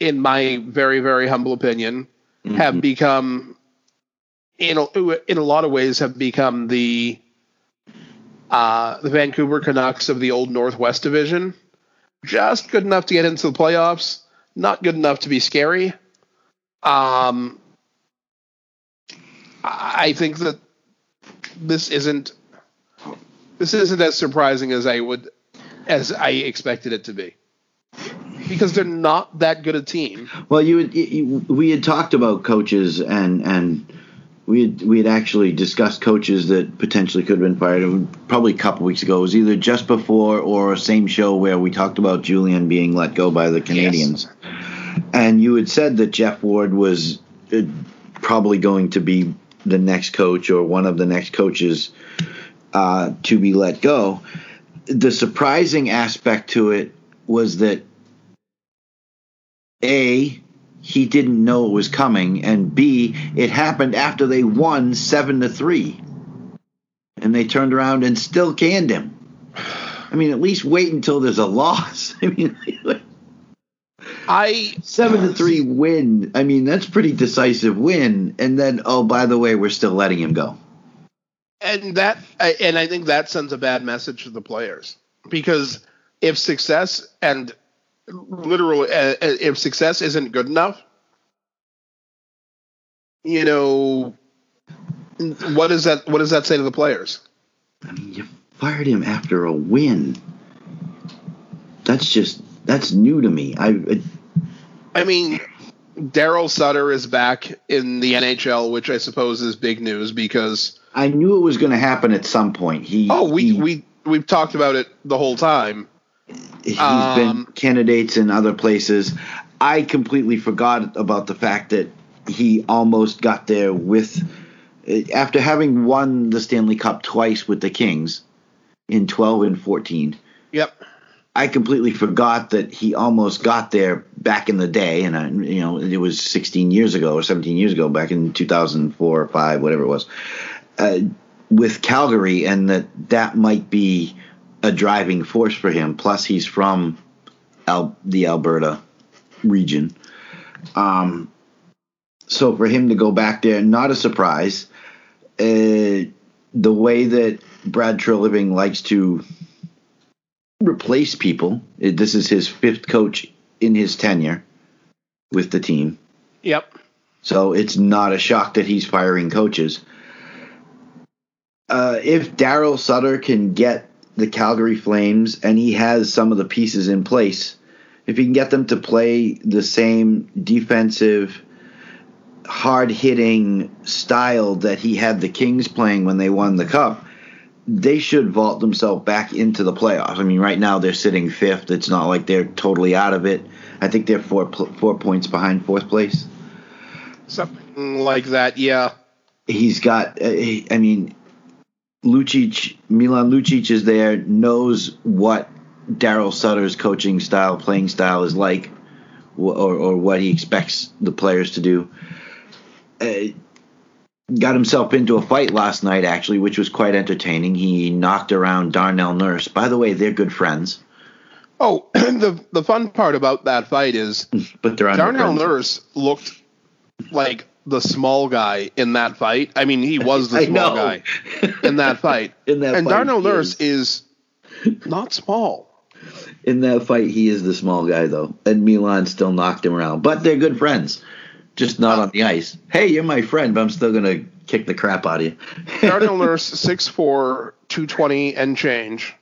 in my very very humble opinion, have Mhm. become in a, in a lot of ways have become the uh, the Vancouver Canucks of the old Northwest Division. Just good enough to get into the playoffs, not good enough to be scary. Um, I think that this isn't this isn't as surprising as I would as I expected it to be because they're not that good a team. Well, you, you we had talked about coaches and and we had, we had actually discussed coaches that potentially could have been fired. Probably a couple weeks ago. It was either just before or same show where we talked about Julien being let go by the Canadiens. And you had said that Geoff Ward was uh, probably going to be the next coach or one of the next coaches uh, to be let go. The surprising aspect to it was that a he didn't know it was coming, and B it happened after they won seven to three, and they turned around and still canned him. I mean, at least wait until there's a loss. I mean, I seven to three win. I mean, that's pretty decisive win. And then, oh, by the way, we're still letting him go. and that and I think that sends a bad message to the players because if success and literally uh, if success isn't good enough, you know, what does that what does that say to the players? I mean, you fired him after a win. That's just that's new to me. I, I I mean, Darryl Sutter is back in the NHL, which I suppose is big news because I knew it was going to happen at some point. He oh we he, we we've talked about it the whole time. He's Um, been candidates in other places. I completely forgot about the fact that he almost got there with after having won the Stanley Cup twice with the Kings in 12 and 14. Yep. I completely forgot that he almost got there back in the day, and I, you know it was 16 years ago or 17 years ago, back in 2004 or five, whatever it was, uh, with Calgary, and that that might be a driving force for him. Plus, he's from Al- the Alberta region, um, so for him to go back there, not a surprise. Uh, the way that Brad Treliving likes to replace people. This is his fifth coach in his tenure with the team. Yep. So it's not a shock that he's firing coaches. Uh, if Darryl Sutter can get the Calgary Flames and he has some of the pieces in place, if he can get them to play the same defensive, hard hitting style that he had the Kings playing when they won the Cup, they should vault themselves back into the playoffs. I mean, right now they're sitting fifth. It's not like they're totally out of it. I think they're four four points behind fourth place. Something like that. Yeah. He's got. Uh, I mean, Lucic, Milan Lucic is there. Knows what Darryl Sutter's coaching style, playing style is like, or or what he expects the players to do. Uh, got himself into a fight last night, actually, which was quite entertaining. He knocked around Darnell Nurse. By the way, they're good friends, Oh, the the fun part about that fight is but Darnell friends. Nurse looked like the small guy in that fight. I mean, he was the small guy in that fight. In that and fight, Darnell he Nurse is not small. In that fight, he is the small guy, though. And Milan still knocked him around. But they're good friends, just not on the ice. Hey, you're my friend, but I'm still going to kick the crap out of you. Darnell Nurse, 6'4", 220 and change.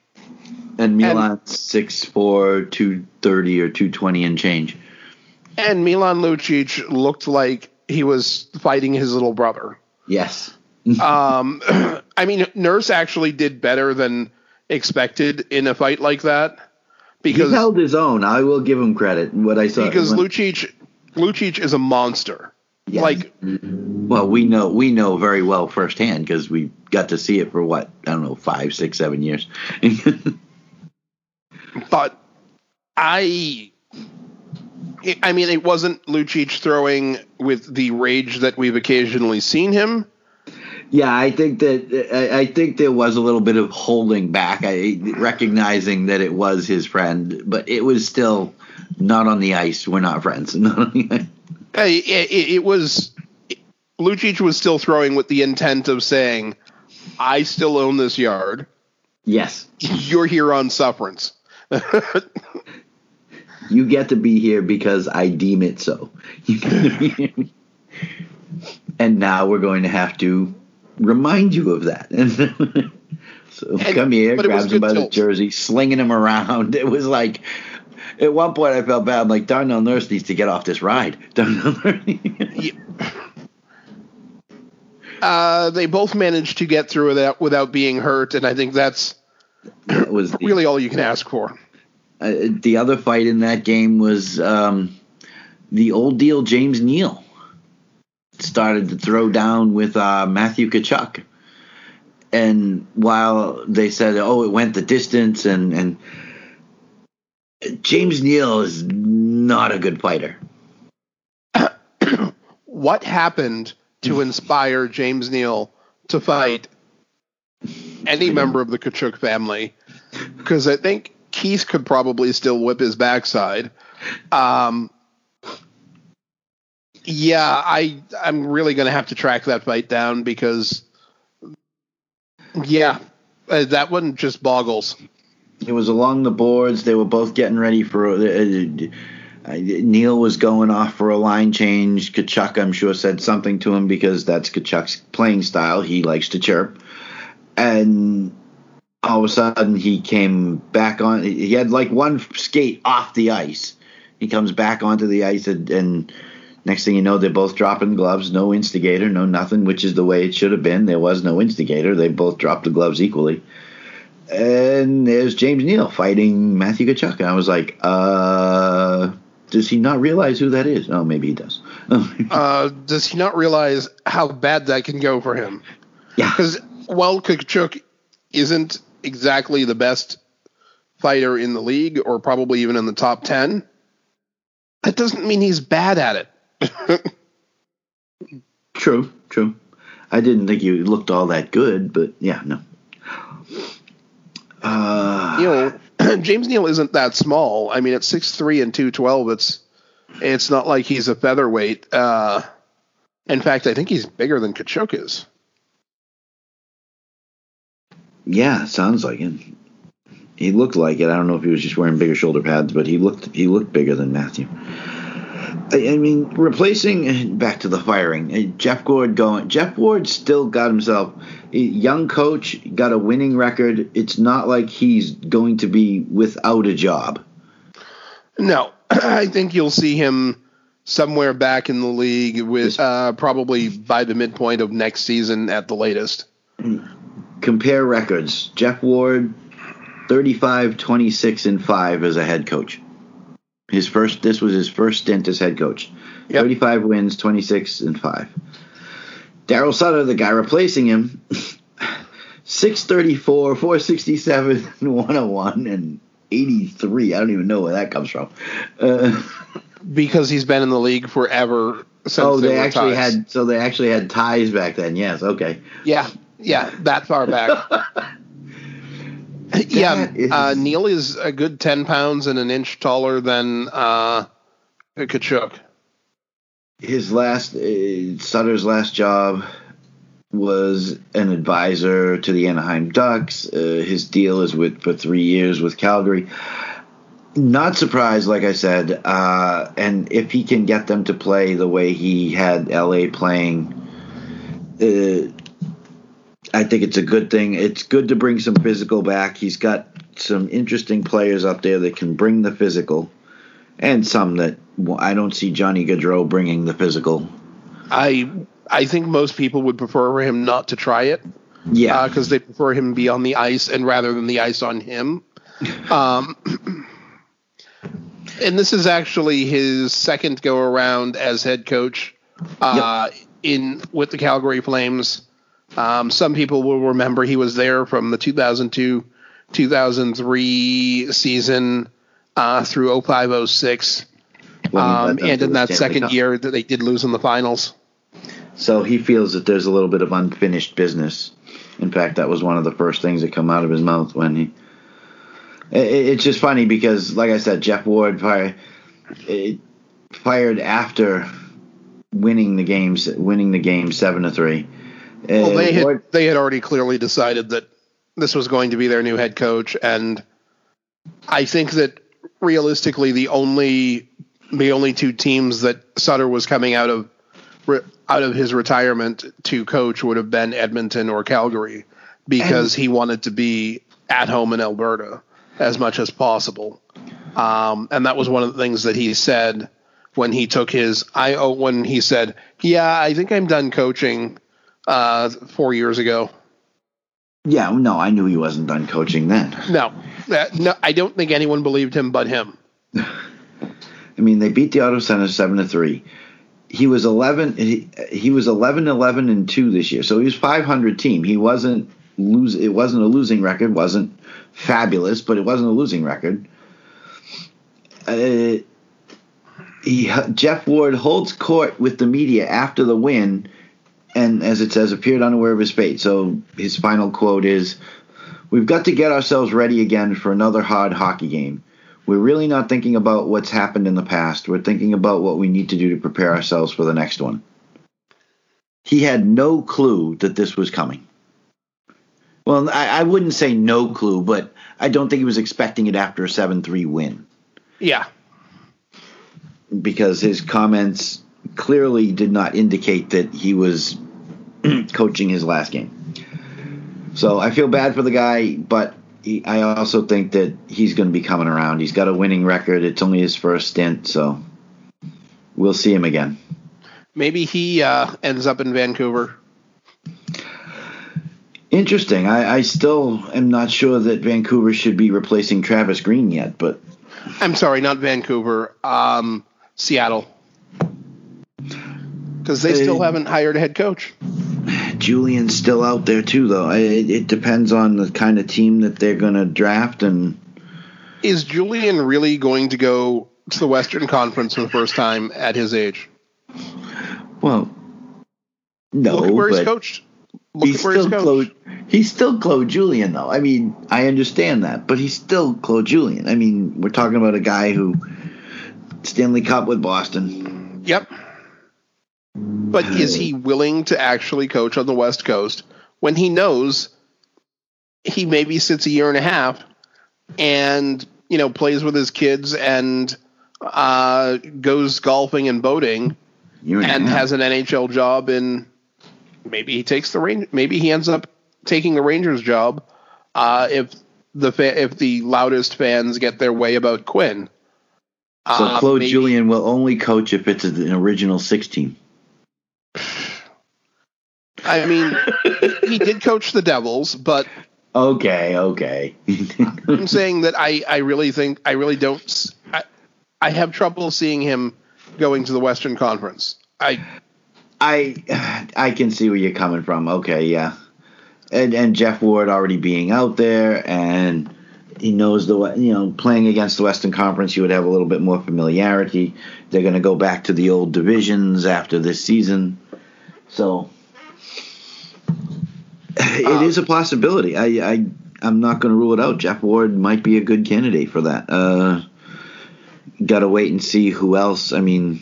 and Milan 6'4", 230 or 220 and change. And Milan Lucic looked like he was fighting his little brother. Yes. Um, I mean, Nurse actually did better than expected in a fight like that because He held his own. I will give him credit. What I saw. because when- Lucic Lucic is a monster. Yes. Like well, we know we know very well firsthand because we got to see it for what I don't know five, six, seven years. but I I mean it wasn't Lucic throwing with the rage that we've occasionally seen him. Yeah, I think that I, I think there was a little bit of holding back, I, recognizing that it was his friend, but it was still not on the ice. We're not friends. Not on the ice. It, it, it was Lucic was still throwing with the intent of saying, "I still own this yard. Yes, You're here on sufferance." you get to be here because I deem it so. You get to be here. and now we're going to have to remind you of that. so And- come here, grabs him by the jersey, slinging him around. It was like. At one point, I felt bad. I'm like, Darnell Nurse needs to get off this ride. Darnell Nurse. Uh, they both managed to get through that without being hurt, and I think that's That was the, really all you can ask for. Uh, the other fight in that game was um, the old deal James Neal started to throw down with uh, Matthew Tkachuk. And while they said, oh, it went the distance, and, and James Neal is not a good fighter. What happened to inspire James Neal to fight any member of the Tkachuk family? Because I think Keith could probably still whip his backside. Um, yeah, I I'm really going to have to track that fight down because, yeah, uh, that one just boggles. It was along the boards. They were both getting ready for. Uh, uh, Neal was going off for a line change. Tkachuk, I'm sure, said something to him because that's Tkachuk's playing style. He likes to chirp. And all of a sudden, he came back on. He had like one skate off the ice. He comes back onto the ice, and, and next thing you know, they're both dropping gloves. No instigator, no nothing, which is the way it should have been. There was no instigator. They both dropped the gloves equally and there's James Neal fighting Matthew Tkachuk. And I was like, uh, does he not realize who that is? Oh, maybe he does. Uh, does he not realize how bad that can go for him? yeah. Because while Tkachuk isn't exactly the best fighter in the league, or probably even in the top ten, that doesn't mean he's bad at it. True, true. I didn't think he looked all that good, but yeah, no. Uh, you know, James Neal isn't that small. I mean, at six three and two twelve, it's it's not like he's a featherweight. Uh, in fact, I think he's bigger than Tkachuk is. Yeah, sounds like it. He looked like it. I don't know if he was just wearing bigger shoulder pads, but he looked he looked bigger than Matthew. I, I mean, replacing back to the firing, uh, Geoff Ward going. Geoff Ward still got himself a young coach, got a winning record. It's not like he's going to be without a job. No, I think you'll see him somewhere back in the league with uh, probably by the midpoint of next season at the latest. Compare records. Geoff Ward, 35, 26, and 5 as a head coach. His first this was his first stint as head coach. Yep. 35 wins, 26 and 5. Darryl Sutter, the guy replacing him, 634, 467, 101, and 83. I don't even know where that comes from. Uh, because he's been in the league forever. Since oh, they were actually ties. had so they actually had ties back then. Yes, okay. Yeah, yeah, that far back. yeah, is- uh, Neal is a good ten pounds and an inch taller than uh, Tkachuk. His last uh, Sutter's last job was an advisor to the Anaheim Ducks. Uh, his deal is with for three years with Calgary. Not surprised, like I said, uh, and if he can get them to play the way he had LA playing, uh, I think it's a good thing. It's good to bring some physical back. He's got some interesting players up there that can bring the physical, and some that well, I don't see Johnny Gaudreau bringing the physical. I I think most people would prefer for him not to try it Yeah, because they prefer him be on the ice and rather than the ice on him. Um, and this is actually his second go around as head coach uh, in with the Calgary Flames. Um, some people will remember he was there from the 2002 2003 season uh, through 0506. when Um, and in that second Cup. year that they did lose in the finals. So he feels that there's a little bit of unfinished business. In fact, that was one of the first things that come out of his mouth when he. I- I- It's just funny because, like I said, Geoff Ward fired, fired after winning the games, winning the game seven to three. Well, they had Ward- they had already clearly decided that this was going to be their new head coach, and I think that realistically, the only the only two teams that Sutter was coming out of out of his retirement to coach would have been Edmonton or Calgary, because he wanted to be at home in Alberta as much as possible, um, and that was one of the things that he said when he took his I oh, when he said, "Yeah, I think I'm done coaching." Uh, four years ago. yeah, no, I knew he wasn't done coaching then. No, that, no, I don't think anyone believed him but him. I mean, they beat the Auto Center seven to three. He was eleven. He, he was 11, 11 and two this year, so he was five hundred team. He wasn't lose. It wasn't a losing record. wasn't fabulous, but it wasn't a losing record. Uh, he Geoff Ward holds court with the media after the win, and as it says, appeared unaware of his fate. So his final quote is, "We've got to get ourselves ready again for another hard hockey game." We're really not thinking about what's happened in the past. We're thinking about what we need to do to prepare ourselves for the next one. He had no clue that this was coming. Well, I, I wouldn't say no clue, but I don't think he was expecting it after a 7 3 win Yeah, because his comments clearly did not indicate that he was coaching his last game. So I feel bad for the guy, but he, I also think that he's going to be coming around. He's got a winning record. It's only his first stint, so we'll see him again. maybe he uh, ends up in Vancouver. Interesting. I, I still am not sure that Vancouver should be replacing Travis Green yet, but I'm sorry, not Vancouver. Um, Seattle, because they still haven't hired a head coach. Julien's still out there too, though. It, it depends on the kind of team that they're going to draft and. Is Julien really going to go to the Western Conference for the first time at his age? Well, no, Look where he's coached. Look he's still he's. Claude. He's still Claude Julien, though. I mean, I understand that, but he's still Claude Julien. I mean, we're talking about a guy who Stanley Cup with Boston. Yep. But is he willing to actually coach on the West Coast when he knows he maybe sits a year and a half and you know plays with his kids and uh, goes golfing and boating Year a and has an NHL job and maybe he takes the range maybe he ends up taking the Rangers job uh, if the fa- if the loudest fans get their way about Quinn. so Uh, Claude maybe- Julien will only coach if it's an original six team. I mean, he did coach the Devils, but Okay, okay. I'm saying that I, I really think I really don't I have trouble seeing him going to the Western Conference. I I I can see where you're coming from. Okay, yeah, and and Geoff Ward already being out there, and he knows the you know playing against the Western Conference, you would have a little bit more familiarity. They're going to go back to the old divisions after this season, so it is a possibility. I, I I'm not going to rule it out. Geoff Ward might be a good candidate for that. Uh, Got to wait and see who else. I mean,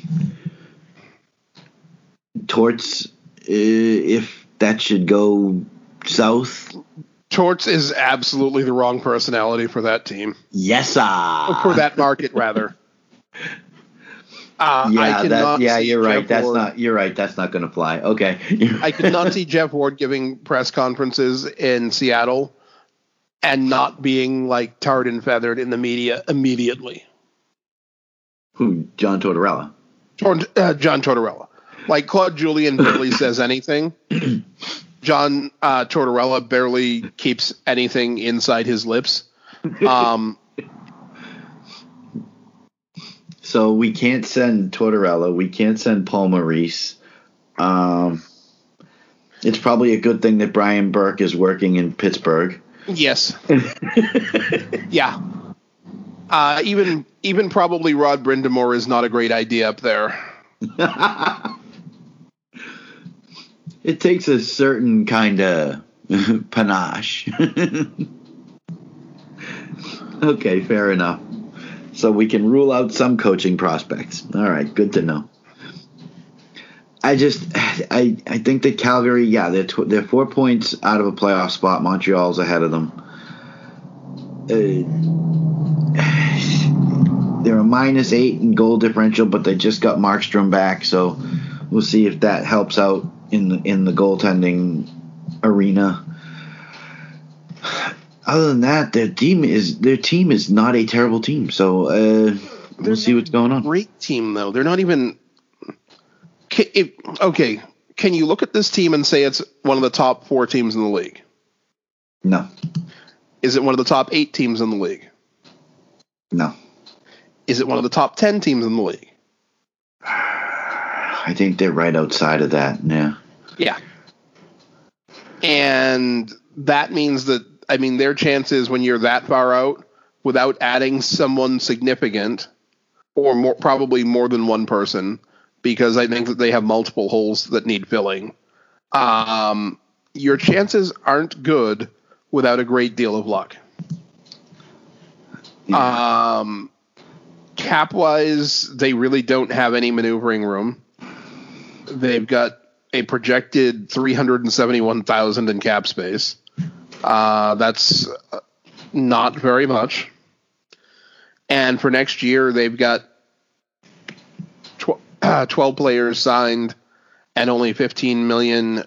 Torts, uh, if that should go south. Torts is absolutely the wrong personality for that team. Yes, sir. For that market, rather. Uh, yeah, that, yeah, you're right. Geoff That's Ward, not. You're right. That's not going to fly. Okay. I could not see Geoff Ward giving press conferences in Seattle and not being like tarred and feathered in the media immediately. Who? John Tortorella. Uh, John Tortorella. Like Claude Julien barely says anything. John uh, Tortorella barely keeps anything inside his lips. Um, so we can't send Tortorella. We can't send Paul Maurice. Um, it's probably a good thing that Brian Burke is working in Pittsburgh. Yes. yeah. Uh, even even probably Rod Brind'Amour is not a great idea up there. it takes a certain kind of panache. okay, fair enough. So we can rule out some coaching prospects. All right, good to know. I just, I, I think that Calgary, yeah, they're tw- they're four points out of a playoff spot. Montreal's ahead of them. Uh, they're a minus eight in goal differential, but they just got Markstrom back, so we'll see if that helps out in the, in the goaltending arena. Other than that, their team is their team is not a terrible team. So uh, we'll see what's going on. Great team though. They're not even. If, okay, can you look at this team and say it's one of the top four teams in the league? No. Is it one of the top eight teams in the league? No. Is it one of the top ten teams in the league? I think they're right outside of that. Yeah. Yeah. And that means that I mean their chances when you're that far out without adding someone significant or more probably more than one person because I think that they have multiple holes that need filling. Um, your chances aren't good without a great deal of luck. Yeah. Um, cap wise, they really don't have any maneuvering room. They've got a projected 371,000 in cap space. Uh, that's not very much. And for next year, they've got tw- uh, 12 players signed and only 15 million,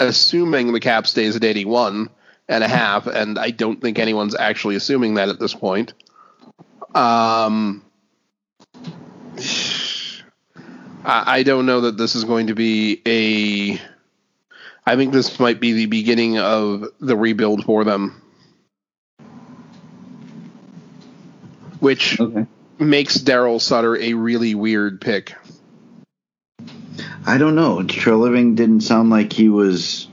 assuming the cap stays at 81 and a half. And I don't think anyone's actually assuming that at this point. Um, I don't know that this is going to be a. I think this might be the beginning of the rebuild for them, which okay. makes Darryl Sutter a really weird pick. I don't know. Treliving didn't sound like he was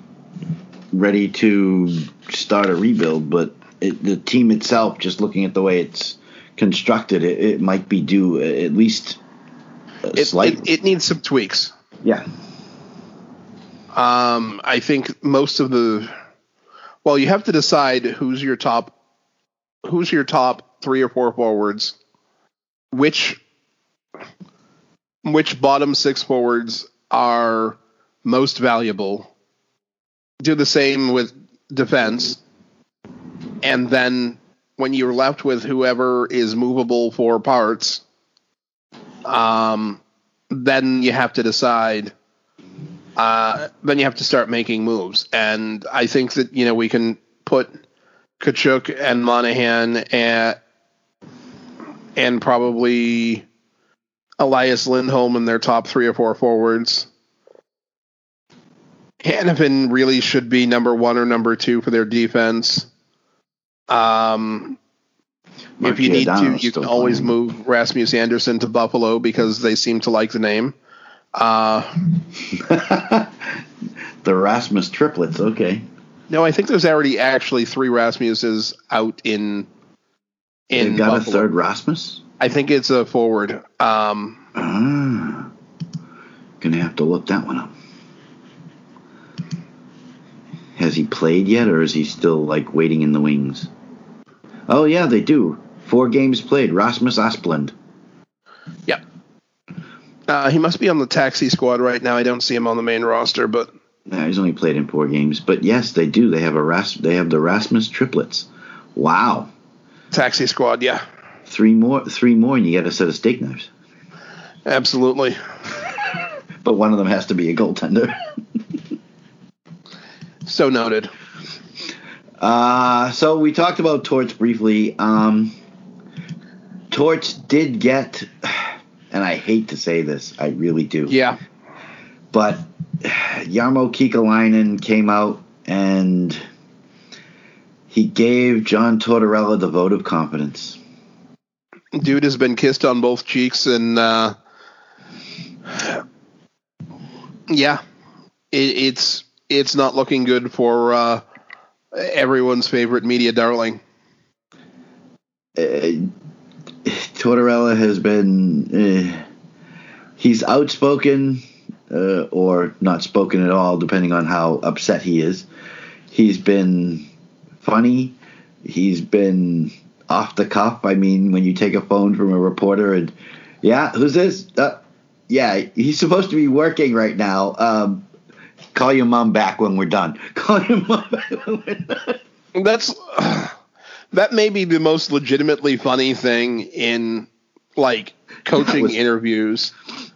ready to start a rebuild, but it, the team itself, just looking at the way it's constructed, it, it might be due at least it, it, it, needs some tweaks. Yeah. Um, I think most of the well, you have to decide who's your top who's your top three or four forwards, which which bottom six forwards are most valuable. Do the same with defense, and then when you're left with whoever is movable for parts, um, then you have to decide. Uh, then you have to start making moves, and I think that you know we can put Tkachuk and Monahan at, and probably Elias Lindholm in their top three or four forwards. Hanifin really should be number one or number two for their defense. Um, if you need to, you can always move Rasmus Andersson to Buffalo because they seem to like the name. Uh, the Rasmus triplets, okay. No, I think there's already actually three Rasmuses out in in They've got Buffalo. a third Rasmus. I think it's a forward. Um, Ah, gonna have to look that one up. Has he played yet, or is he still like waiting in the wings? Oh yeah, they do. Four games played. Rasmus Asplund. yeah. Uh, he must be on the taxi squad right now. I don't see him on the main roster, but he's only played in four games, but yes, they do. They have a Ras- They have the Rasmus triplets. Wow, taxi squad, yeah, three more, three more, and you get a set of steak knives. absolutely. But one of them has to be a goaltender. So noted. Uh, so we talked about Torts briefly. Um, Torts did get, and I hate to say this, I really do. Yeah, But Jarmo Kekalainen came out and he gave John Tortorella the vote of confidence. dude has been kissed on both cheeks, and uh, yeah, it, it's it's not looking good for uh, everyone's favorite media darling. Uh, Tortorella has been, uh, he's outspoken uh, or not spoken at all, depending on how upset he is. He's been funny. He's been off the cuff. I mean, when you take a phone from a reporter and, yeah, who's this? Uh, yeah, he's supposed to be working right now. Um, call your mom back when we're done. Call your mom back when we're done. That's that may be the most legitimately funny thing in like coaching was- interviews.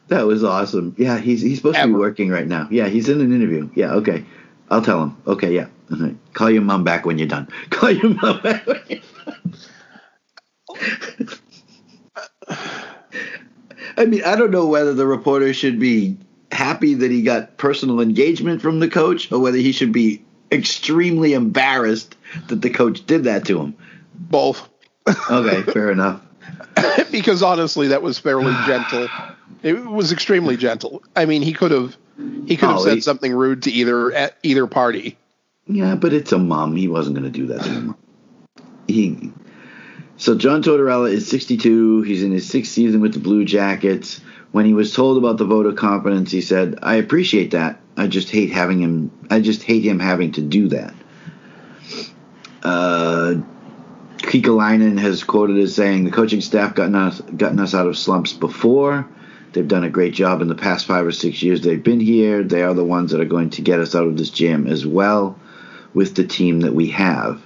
That was awesome. Yeah, he's he's supposed to be working right now. Yeah, he's in an interview. Yeah, okay. I'll tell him. Okay, yeah. Okay. Call your mom back when you're done. Call your mom back when you're done. I mean, I don't know whether the reporter should be happy that he got personal engagement from the coach or whether he should be extremely embarrassed that the coach did that to him. Both. Okay, fair enough. because honestly, that was fairly gentle. It was extremely gentle. I mean, he could have he could have Oh, said he- something rude to either at either party. Yeah, but it's a mom. He wasn't going to do that to him. He. So John Tortorella is 62. He's in his sixth season with the Blue Jackets. When he was told about the vote of confidence, he said, "I appreciate that. I just hate having him. I just hate him having to do that." Uh, has quoted as saying, "The coaching staff gotten us gotten us out of slumps before. They've done a great job in the past five or six years they've been here. They are the ones that are going to get us out of this jam as well, with the team that we have."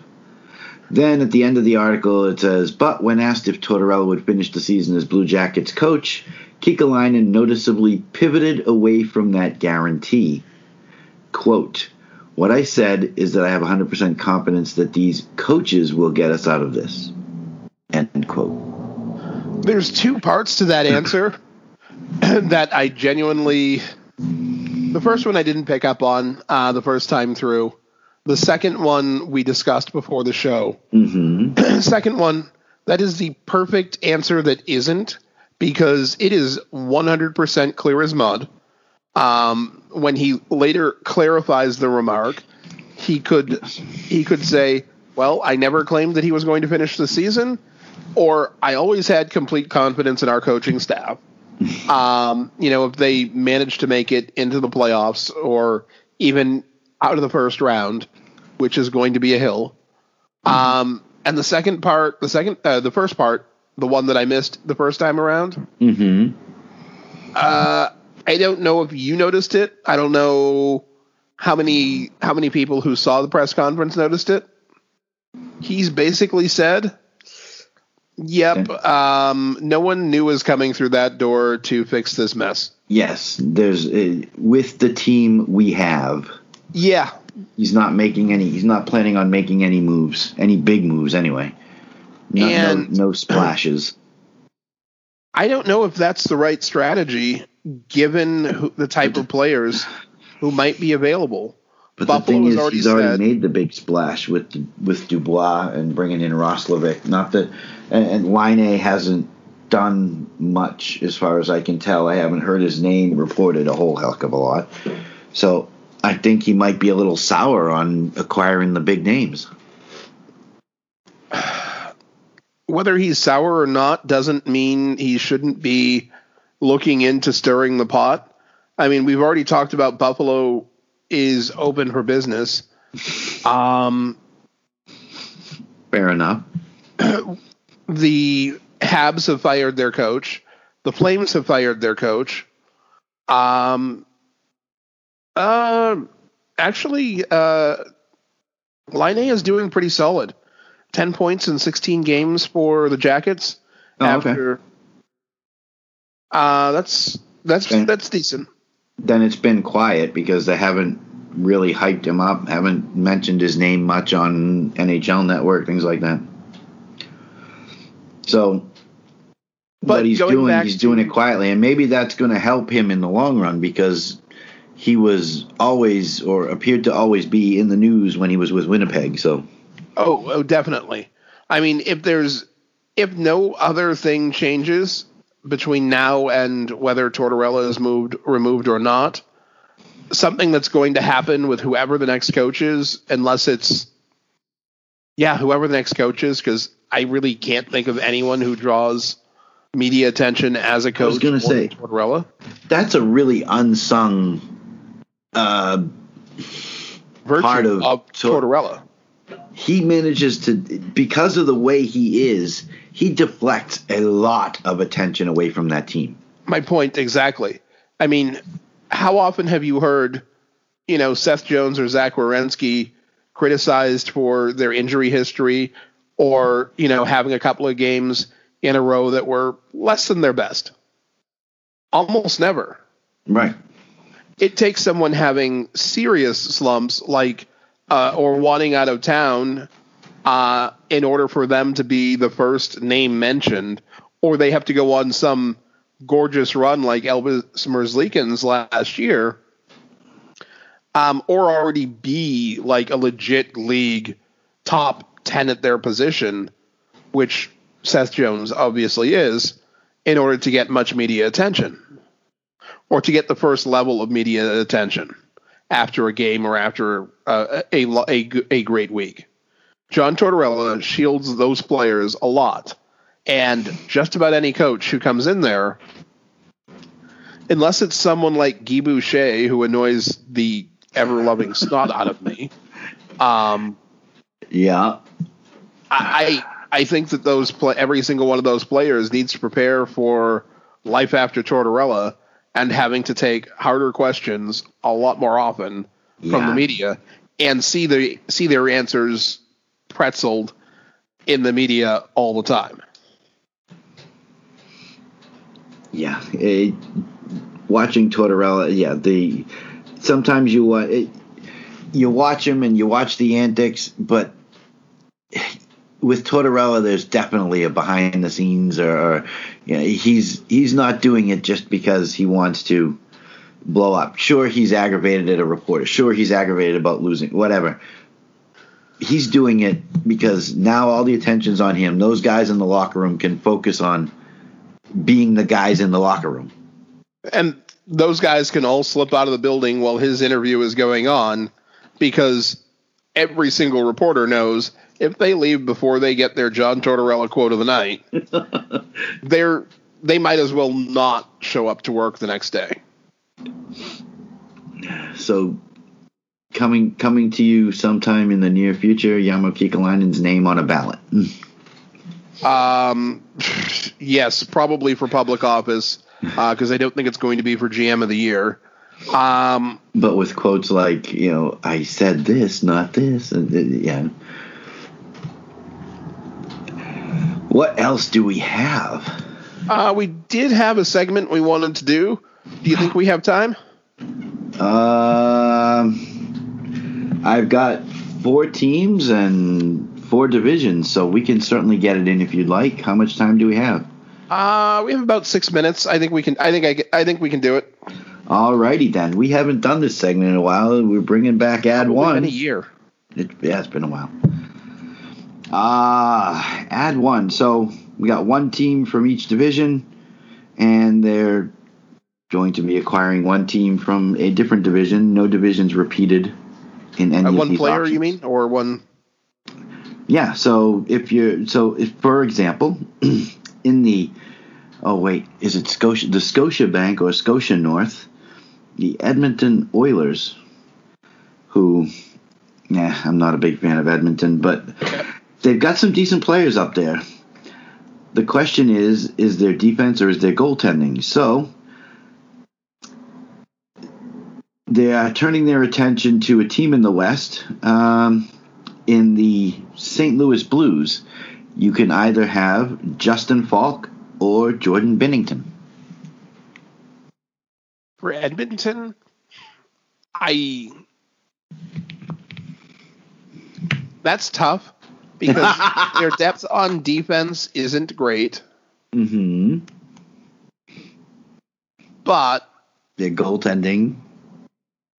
Then at the end of the article, it says, "But when asked if Tortorella would finish the season as Blue Jackets coach, Kekalainen noticeably pivoted away from that guarantee." Quote. What I said is that I have 100% confidence that these coaches will get us out of this. End quote. There's two parts to that answer that I genuinely. The first one I didn't pick up on uh, the first time through. The second one we discussed before the show. Mm-hmm. second one, that is the perfect answer that isn't because it is 100% clear as mud. Um, when he later clarifies the remark, he could he could say, "Well, I never claimed that he was going to finish the season," or "I always had complete confidence in our coaching staff." Um, you know, if they manage to make it into the playoffs or even out of the first round, which is going to be a hill. Um, and the second part, the second, uh, the first part, the one that I missed the first time around, Mm-hmm. uh, I don't know if you noticed it. I don't know how many how many people who saw the press conference noticed it. He's basically said, "Yep, um, no one knew was coming through that door to fix this mess." Yes, there's uh, with the team we have. Yeah, He's not making any. He's not planning on making any moves, any big moves anyway. No, And- no, no splashes. I don't know if that's the right strategy given who, the type of players who might be available. But Buffalo the thing is, already he's already said- made the big splash with with Dubois and bringing in Roslovic. Not that, and, and Laine hasn't done much as far as I can tell. I haven't heard his name reported a whole heck of a lot. So I think he might be a little sour on acquiring the big names. whether he's sour or not doesn't mean he shouldn't be looking into stirring the pot. I mean, we've already talked about Buffalo is open for business. Um, Fair enough. the Habs have fired their coach. The Flames have fired their coach. Um, uh, actually, uh, Line A is doing pretty solid. 10 points in 16 games for the Jackets. Oh, okay. Uh, that's that's that's decent. Then it's been quiet because they haven't really hyped him up, haven't mentioned his name much on NHL Network, things like that. So, But what he's doing, he's doing it quietly, and maybe that's going to help him in the long run because he was always or appeared to always be in the news when he was with Winnipeg. So, Oh, oh, definitely. I mean, if there's if no other thing changes between now and whether Tortorella is moved removed or not, something that's going to happen with whoever the next coach is, unless it's yeah, whoever the next coach is, because I really can't think of anyone who draws media attention as a coach. I was gonna say- Tortorella. that's a really unsung uh, Virtue part of of Tor- Tortorella. he manages to because of the way he is he deflects a lot of attention away from that team my point exactly. I mean, how often have you heard, you know, Seth Jones or Zach Werenski criticized for their injury history or, you know, having a couple of games in a row that were less than their best? Almost never. right It takes someone having serious slumps like uh, or wanting out of town uh, in order for them to be the first name mentioned, or they have to go on some gorgeous run like Elvis Merzlikins last year, um, or already be like a legit league top 10 at their position, which Seth Jones obviously is, in order to get much media attention or to get the first level of media attention after a game or after uh, a, a, a, a great week. John Tortorella shields those players a lot. And just about any coach who comes in there, unless it's someone like Guy Boucher who annoys the ever loving snot out of me, um, yeah I I think that those play, every single one of those players needs to prepare for life after Tortorella and having to take harder questions a lot more often from Yeah. the media and see the see their answers pretzeled in the media all the time. yeah it, watching tortorella yeah the sometimes you wa- it, you watch him and you watch the antics but with Tortorella, there's definitely a behind the scenes, or, or you know, he's he's not doing it just because he wants to blow up. Sure, he's aggravated at a reporter. Sure, he's aggravated about losing. Whatever. He's doing it because now all the attention's on him. Those guys in the locker room can focus on being the guys in the locker room. And those guys can all slip out of the building while his interview is going on because every single reporter knows if they leave before they get their John Tortorella quote of the night, they're they might as well not show up to work the next day. So coming coming to you sometime in the near future, Jarmo Kekalainen's name on a ballot. Um, yes, probably for public office because I don't think it's going to be for GM of the year. Um, but with quotes like, you know, I said this, not this, and uh, yeah. What else do we have? uh, we did have a segment we wanted to do. Do you think we have time? Um, I've got four teams and four divisions, so we can certainly get it in if you'd like. How much time do we have? Uh, we have about six minutes. I think we can. I think I. I think we can do it. Alrighty then. We haven't done this segment in a while. We're bringing back Ad Probably One. been a year. It, yeah, it's been a while. Uh, add one. So we got one team from each division, and they're going to be acquiring one team from a different division. No divisions repeated in any Uh, one player, options. you mean, or one? yeah, so if you're so if for example, in the oh wait, is it Scotia the Scotia Bank or Scotia North, the Edmonton Oilers, who yeah, I'm not a big fan of Edmonton, but they've got some decent players up there. The question is, is their defense or is their goaltending? So they are turning their attention to a team in the West. Um, in the St. Louis Blues, you can either have Justin Faulk or Jordan Binnington. For Edmonton, I that's tough because their depth on defense isn't great, Mm-hmm. but Their goaltending,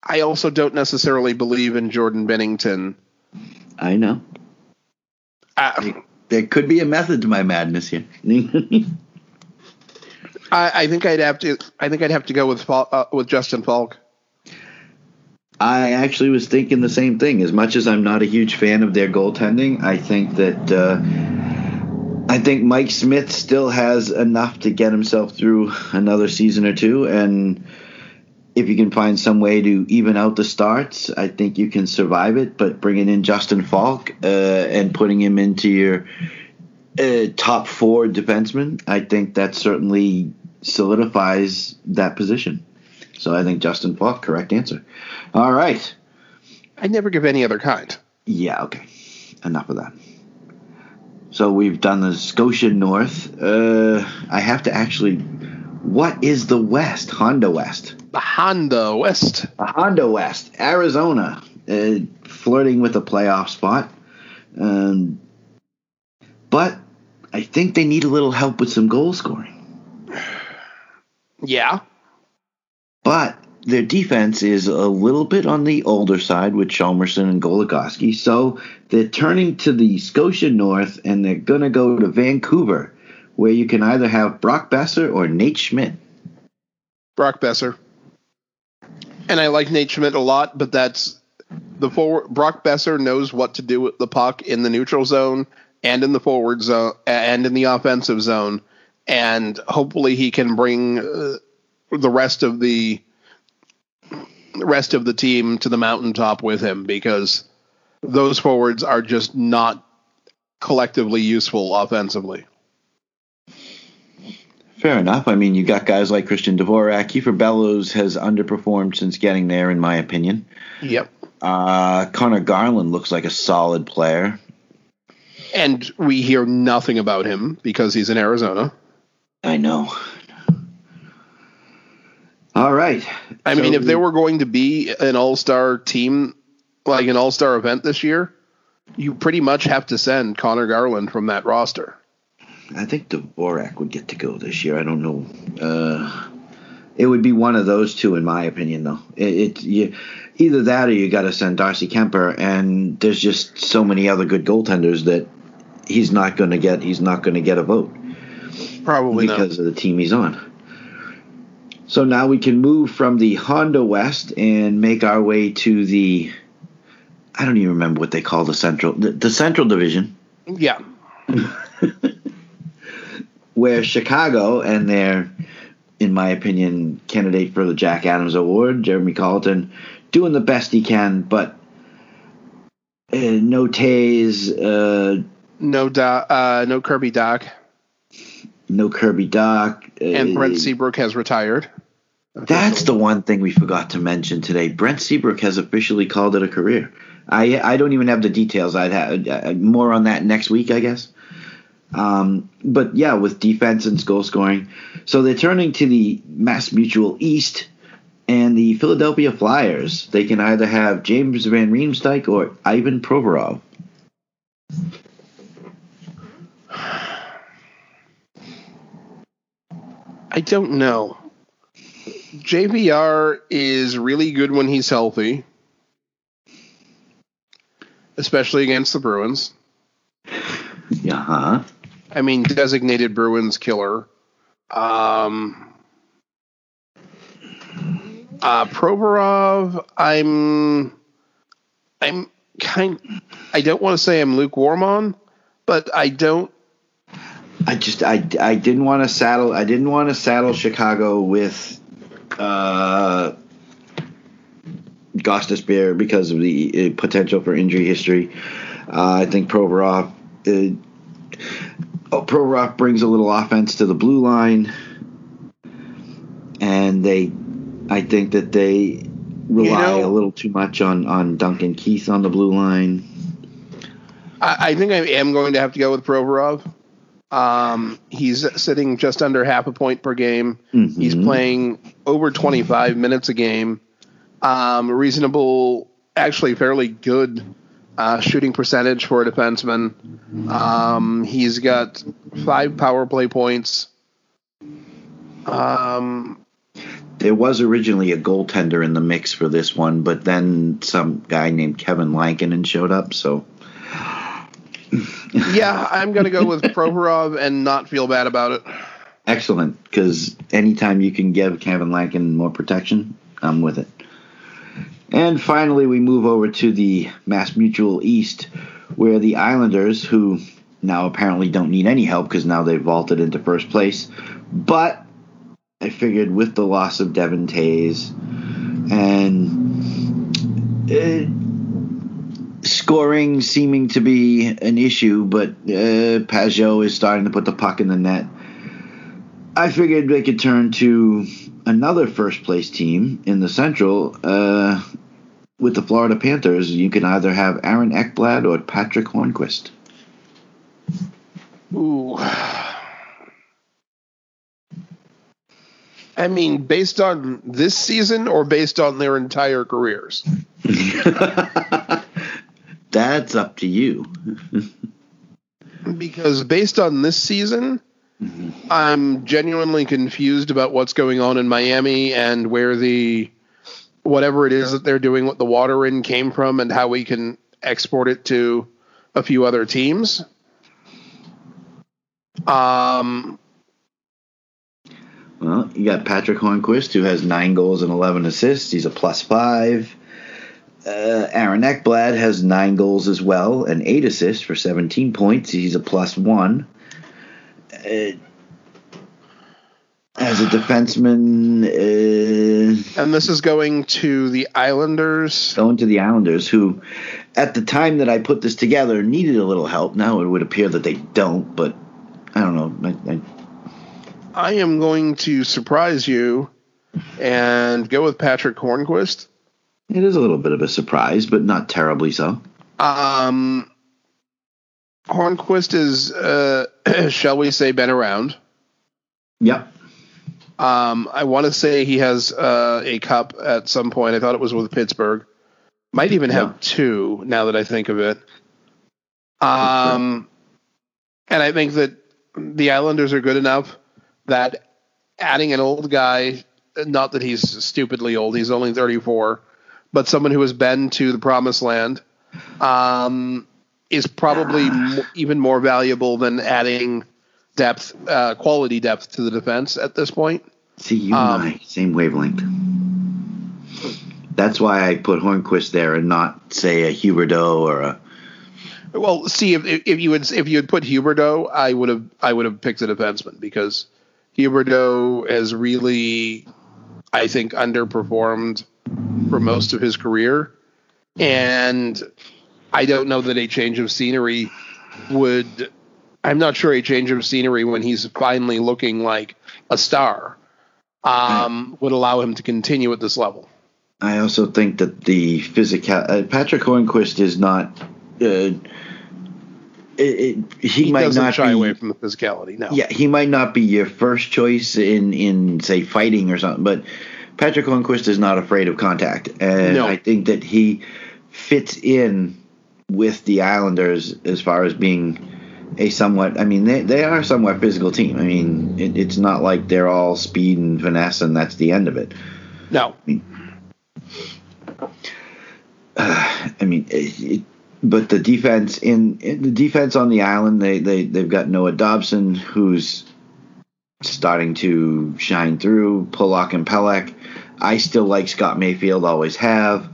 I also don't necessarily believe in Jordan Binnington. I know. Uh, There could be a method to my madness here. I, I think I'd have to. I think I'd have to go with uh, with Justin Faulk. I actually was thinking the same thing. As much as I'm not a huge fan of their goaltending, I think that uh, I think Mike Smith still has enough to get himself through another season or two, and if you can find some way to even out the starts, I think you can survive it. But bringing in Justin Faulk uh, and putting him into your uh, top four defenseman, I think that certainly solidifies that position. So I think Justin Faulk, correct answer. All right. I'd never give any other kind. Yeah, okay. Enough of that. So we've done the Scotia North. Uh, I have to actually. What is the West? Honda West. The Honda West. The Honda West. Arizona. Uh, flirting with a playoff spot. Um, but I think they need a little help with some goal scoring. Yeah. But their defense is a little bit on the older side with Chalmerson and Goligoski. So they're turning to the Scotia North and they're going to go to Vancouver, where you can either have Brock Boeser or Nate Schmidt. Brock Boeser. And I like Nate Schmidt a lot, but that's the forward. Brock Boeser knows what to do with the puck in the neutral zone and in the forward zone and in the offensive zone, and hopefully he can bring uh, the rest of the rest of the team to the mountaintop with him because those forwards are just not collectively useful offensively. Fair enough. I mean, you got guys like Christian Dvorak. Kiefer Bellows has underperformed since getting there, in my opinion. Yep. Uh, Conor Garland looks like a solid player. And we hear nothing about him because he's in Arizona. I know. All right. I mean, if there were going to be an all star team, like an all star event this year, you pretty much have to send Conor Garland from that roster. I think Dvorak would get to go this year. I don't know. Uh, it would be one of those two, in my opinion, though. It, it you, either that or you got to send Darcy Kuemper, and there's just so many other good goaltenders that he's not going to get. He's not going to get a vote Probably because of the team he's on. So now we can move from the Honda West and make our way to the. I don't even remember what they call the Central, the, the Central Division. Yeah. where Chicago and their, in my opinion, candidate for the Jack Adams Award, Jeremy Colliton, doing the best he can, but uh, no Toews, uh, No, Do- uh, no Kirby Dach. no Kirby Dach. Uh, And Brent Seabrook has retired. That's the one thing we forgot to mention today. Brent Seabrook has officially called it a career. I I don't even have the details. I'd have uh, more on that next week, I guess. Um, but yeah, with defense and goal scoring, so they're turning to the Mass Mutual East and the Philadelphia Flyers. They can either have James Van Riemsdyk or Ivan Provorov. I don't know. JVR is really good when he's healthy, especially against the Bruins. Uh huh. I mean, designated Bruins killer. Um, uh, Provorov, I'm, I'm kind, I don't want to say I'm lukewarm on, but I don't. I just I, I didn't want to saddle I didn't want to saddle Chicago with uh Gostisbehere because of the uh, potential for injury history. Uh, I think Provorov uh, oh, Provorov brings a little offense to the blue line, and they I think that they rely You know- a little too much on on Duncan Keith on the blue line. I, I think I am going to have to go with Provorov. Um, he's sitting just under half a point per game. He's Mhm. playing over 25 minutes a game. Um, reasonable, actually fairly good uh, shooting percentage for a defenseman. Um, he's got five power play points. Um, There was originally a goaltender in the mix for this one, but then some guy named Kevin Lankinen showed up. So yeah, I'm going to go with Provorov and not feel bad about it. excellent, because anytime you can give Kevin Lankinen more protection, I'm with it. And finally, we move over to the Mass Mutual East, where the Islanders, who now apparently don't need any help because now they've vaulted into first place, but I figured with the loss of Devin Tays and uh, scoring seeming to be an issue, but uh, Pageau is starting to put the puck in the net. I figured they could turn to another first place team in the Central uh, with the Florida Panthers. You can either have Aaron Ekblad or Patric Hornqvist. Ooh. I mean, based on this season or based on their entire careers? That's up to you. Because based on this season, mm-hmm. I'm genuinely confused about what's going on in Miami and where the whatever it is that they're doing what the water in came from and how we can export it to a few other teams. Um, Well, you got Patric Hornqvist, who has nine goals and 11 assists. He's a plus five. Uh, Aaron Ekblad has nine goals as well and eight assists for 17 points. He's a plus one. Uh, as a defenseman, uh, and this is going to the Islanders. going to the Islanders, who at the time that I put this together needed a little help. Now it would appear that they don't, but I don't know. I, I, I am going to surprise you and go with Patric Hornqvist. it is a little bit of a surprise, but not terribly so. Um, Hornqvist is, uh, shall we say, been around. Yep. Um, I want to say he has uh, a cup at some point. I thought it was with Pittsburgh. Might even have Yeah. two now that I think of it. Um, and I think that the Islanders are good enough that adding an old guy, not that he's stupidly old, he's only 34, but someone who has been to the promised land, um, is probably m- even more valuable than adding depth, uh, quality depth to the defense at this point. See, you Um, and I, same wavelength. That's why I put Hornqvist there and not, say, a Huberdeau or a. Well, see if if you would if you had put Huberdeau, I would have I would have picked a defenseman because Huberdeau has really, I think, underperformed for most of his career, and I don't know that a change of scenery would. I'm not sure a change of scenery when he's finally looking like a star um, would allow him to continue at this level. I also think that the physical. Uh, Patric Hornqvist is not. Uh, it, it, he, He, might doesn't not shy be, away from the physicality. No. Yeah, he might not be your first choice in in say fighting or something, but Patric Hornqvist is not afraid of contact, and No. I think that he fits in with the Islanders as far as being a somewhat. I mean, they they are a somewhat physical team. I mean, it, it's not like they're all speed and finesse, and that's the end of it. No. I mean, it, it, but the defense in, in the defense on the island, they they they've got Noah Dobson, who's starting to shine through. Pulock and Pelech. I still like Scott Mayfield, always have.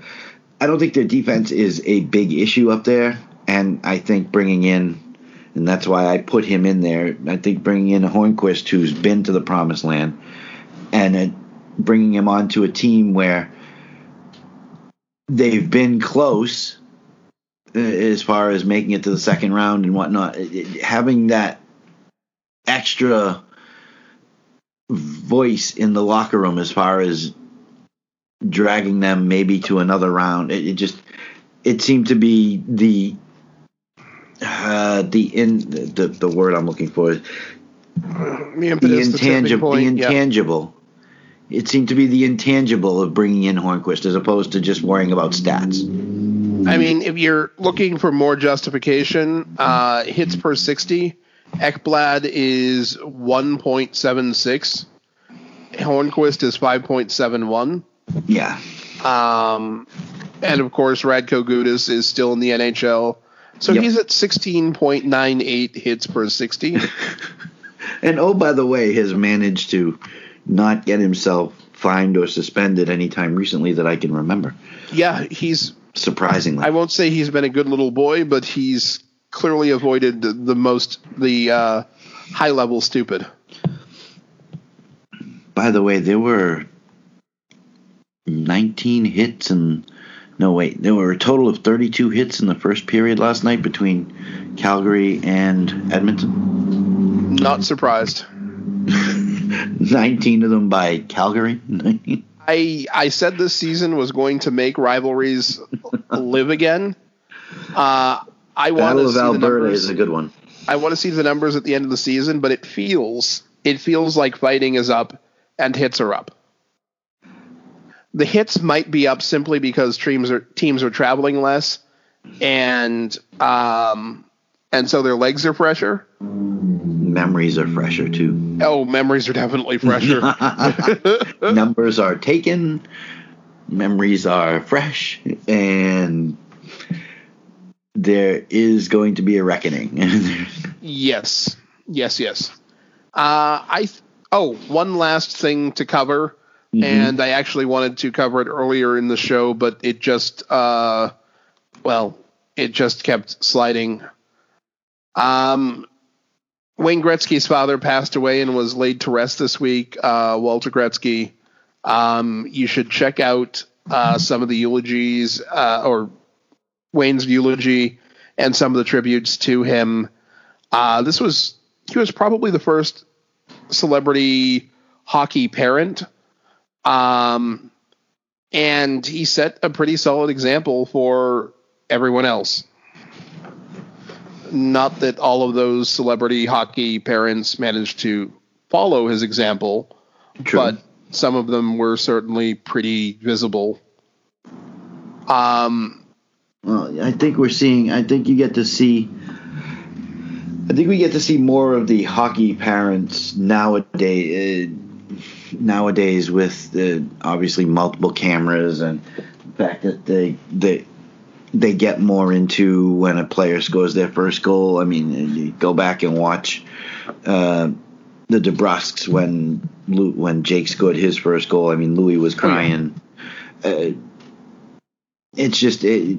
I don't think their defense is a big issue up there, and I think bringing in, and that's why I put him in there. I think bringing in Hornqvist, who's been to the promised land, and uh, bringing him onto a team where they've been close uh, as far as making it to the second round and whatnot. It- it- having that extra voice in the locker room as far as dragging them maybe to another round. It, it just it seemed to be the uh, the in the the word I'm looking for is The the impetus, the tipping intangible. The, yeah. intangible. It seemed to be the intangible of bringing in Hornqvist as opposed to just worrying about stats. I mean, if you're looking for more justification, uh, hits per 60, Ekblad is 1.76. Hornqvist is 5.71. Yeah, Um, and of course, Radko Gudas is still in the NHL. So Yep. he's at 16.98 hits per 60. and oh by the way, has managed to not get himself fined or suspended anytime recently that I can remember. yeah, he's, Surprisingly, I won't say he's been a good little boy, but he's clearly avoided the, the most, the uh, high level stupid. By the way, there were 19 hits and no wait, there were a total of 32 hits in the first period last night between Calgary and Edmonton. Not surprised. 19 of them by Calgary. I I said this season was going to make rivalries live again. Uh, I want Battle to of see the Alberta numbers. is a good one. I want to see the numbers at the end of the season, but it feels it feels like fighting is up and hits are up. The hits might be up simply because teams are teams are traveling less, and um, and so their legs are fresher. Memories are fresher too. Oh, memories are definitely fresher. Numbers are taken, memories are fresh, and there is going to be a reckoning. Yes, yes, yes. Uh, I th- oh, one last thing to cover, and I actually wanted to cover it earlier in the show, but it just uh, well, it just kept sliding. Um, Wayne Gretzky's father passed away and was laid to rest this week. Uh, Walter Gretzky. Um, you should check out uh, some of the eulogies uh, or Wayne's eulogy and some of the tributes to him. Uh, this was he was probably the first celebrity hockey parent, um, and he set a pretty solid example for everyone else. Not that all of those celebrity hockey parents managed to follow his example, True. but some of them were certainly pretty visible. Um, Well, I think we're seeing. I think you get to see. I think we get to see more of the hockey parents nowadays. Nowadays, with the obviously multiple cameras and the fact that they they they get more into when a player scores their first goal. I mean, you go back and watch uh, the DeBrusks when when Jake scored his first goal. I mean, Louis was crying. Uh, it's just it,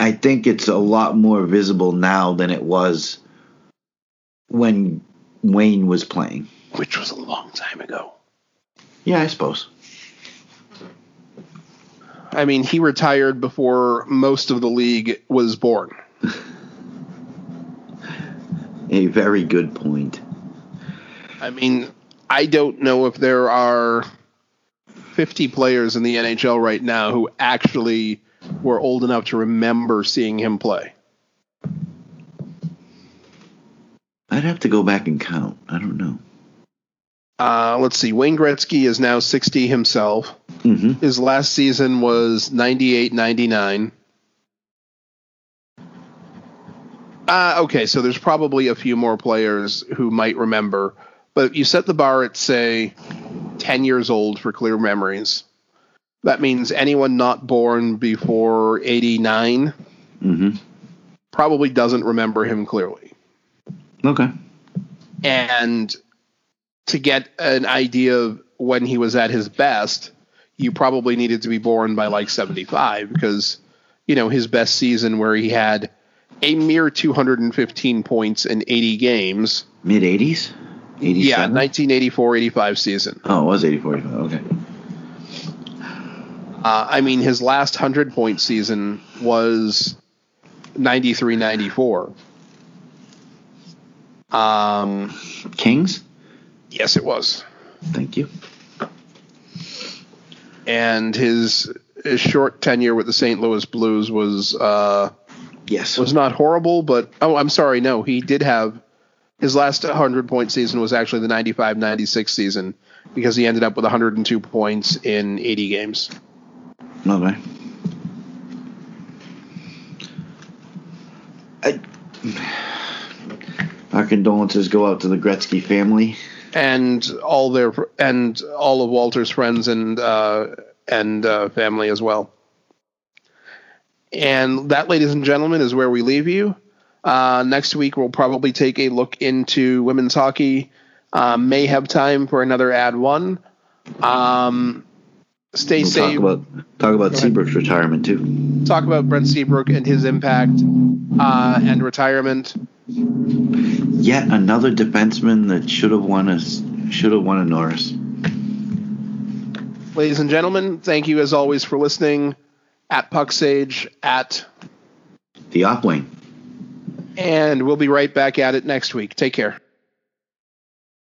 I think it's a lot more visible now than it was when Wayne was playing. which was a long time ago. Yeah, I suppose. I mean, he retired before most of the league was born. A very good point. I mean, I don't know if there are 50 players in the NHL right now who actually were old enough to remember seeing him play. I'd have to go back and count. I don't know. Uh, let's see. Wayne Gretzky is now 60 himself. hmm His last season was 98 99. Uh, okay, so there's probably a few more players who might remember, but you set the bar at, say, 10 years old for clear memories. That means anyone not born before 89 hmm probably doesn't remember him clearly. Okay. And to get an idea of when he was at his best, you probably needed to be born by like 75 because, you know, his best season where he had a mere 215 points in 80 games. Mid 80s? 87? Yeah, 1984 85 season. Oh, it was 84 85. Okay. Uh, I mean, his last 100 point season was 93 94. Um, Kings? Yes, it was. Thank you. And his, his short tenure with the St. Louis Blues was uh, Yes. was not horrible, but oh, I'm sorry, no, he did have his last 100 point season was actually the 95 96 season because he ended up with 102 points in 80 games. Okay. I, our condolences go out to the Gretzky family. And all their and all of Walter's friends and uh, and uh, family as well. And that, ladies and gentlemen, is where we leave you. Uh, next week, we'll probably take a look into women's hockey. Uh, may have time for another Add One. Um, stay We'll safe. talk about talk about. Seabrook's retirement too. talk about Brent Seabrook and his impact uh, and retirement. Yet another defenseman that should have won a should have won a Norris. Ladies and gentlemen, thank you as always for listening. At Puck Sage, at The off wing. and we'll be right back at it next week. Take care.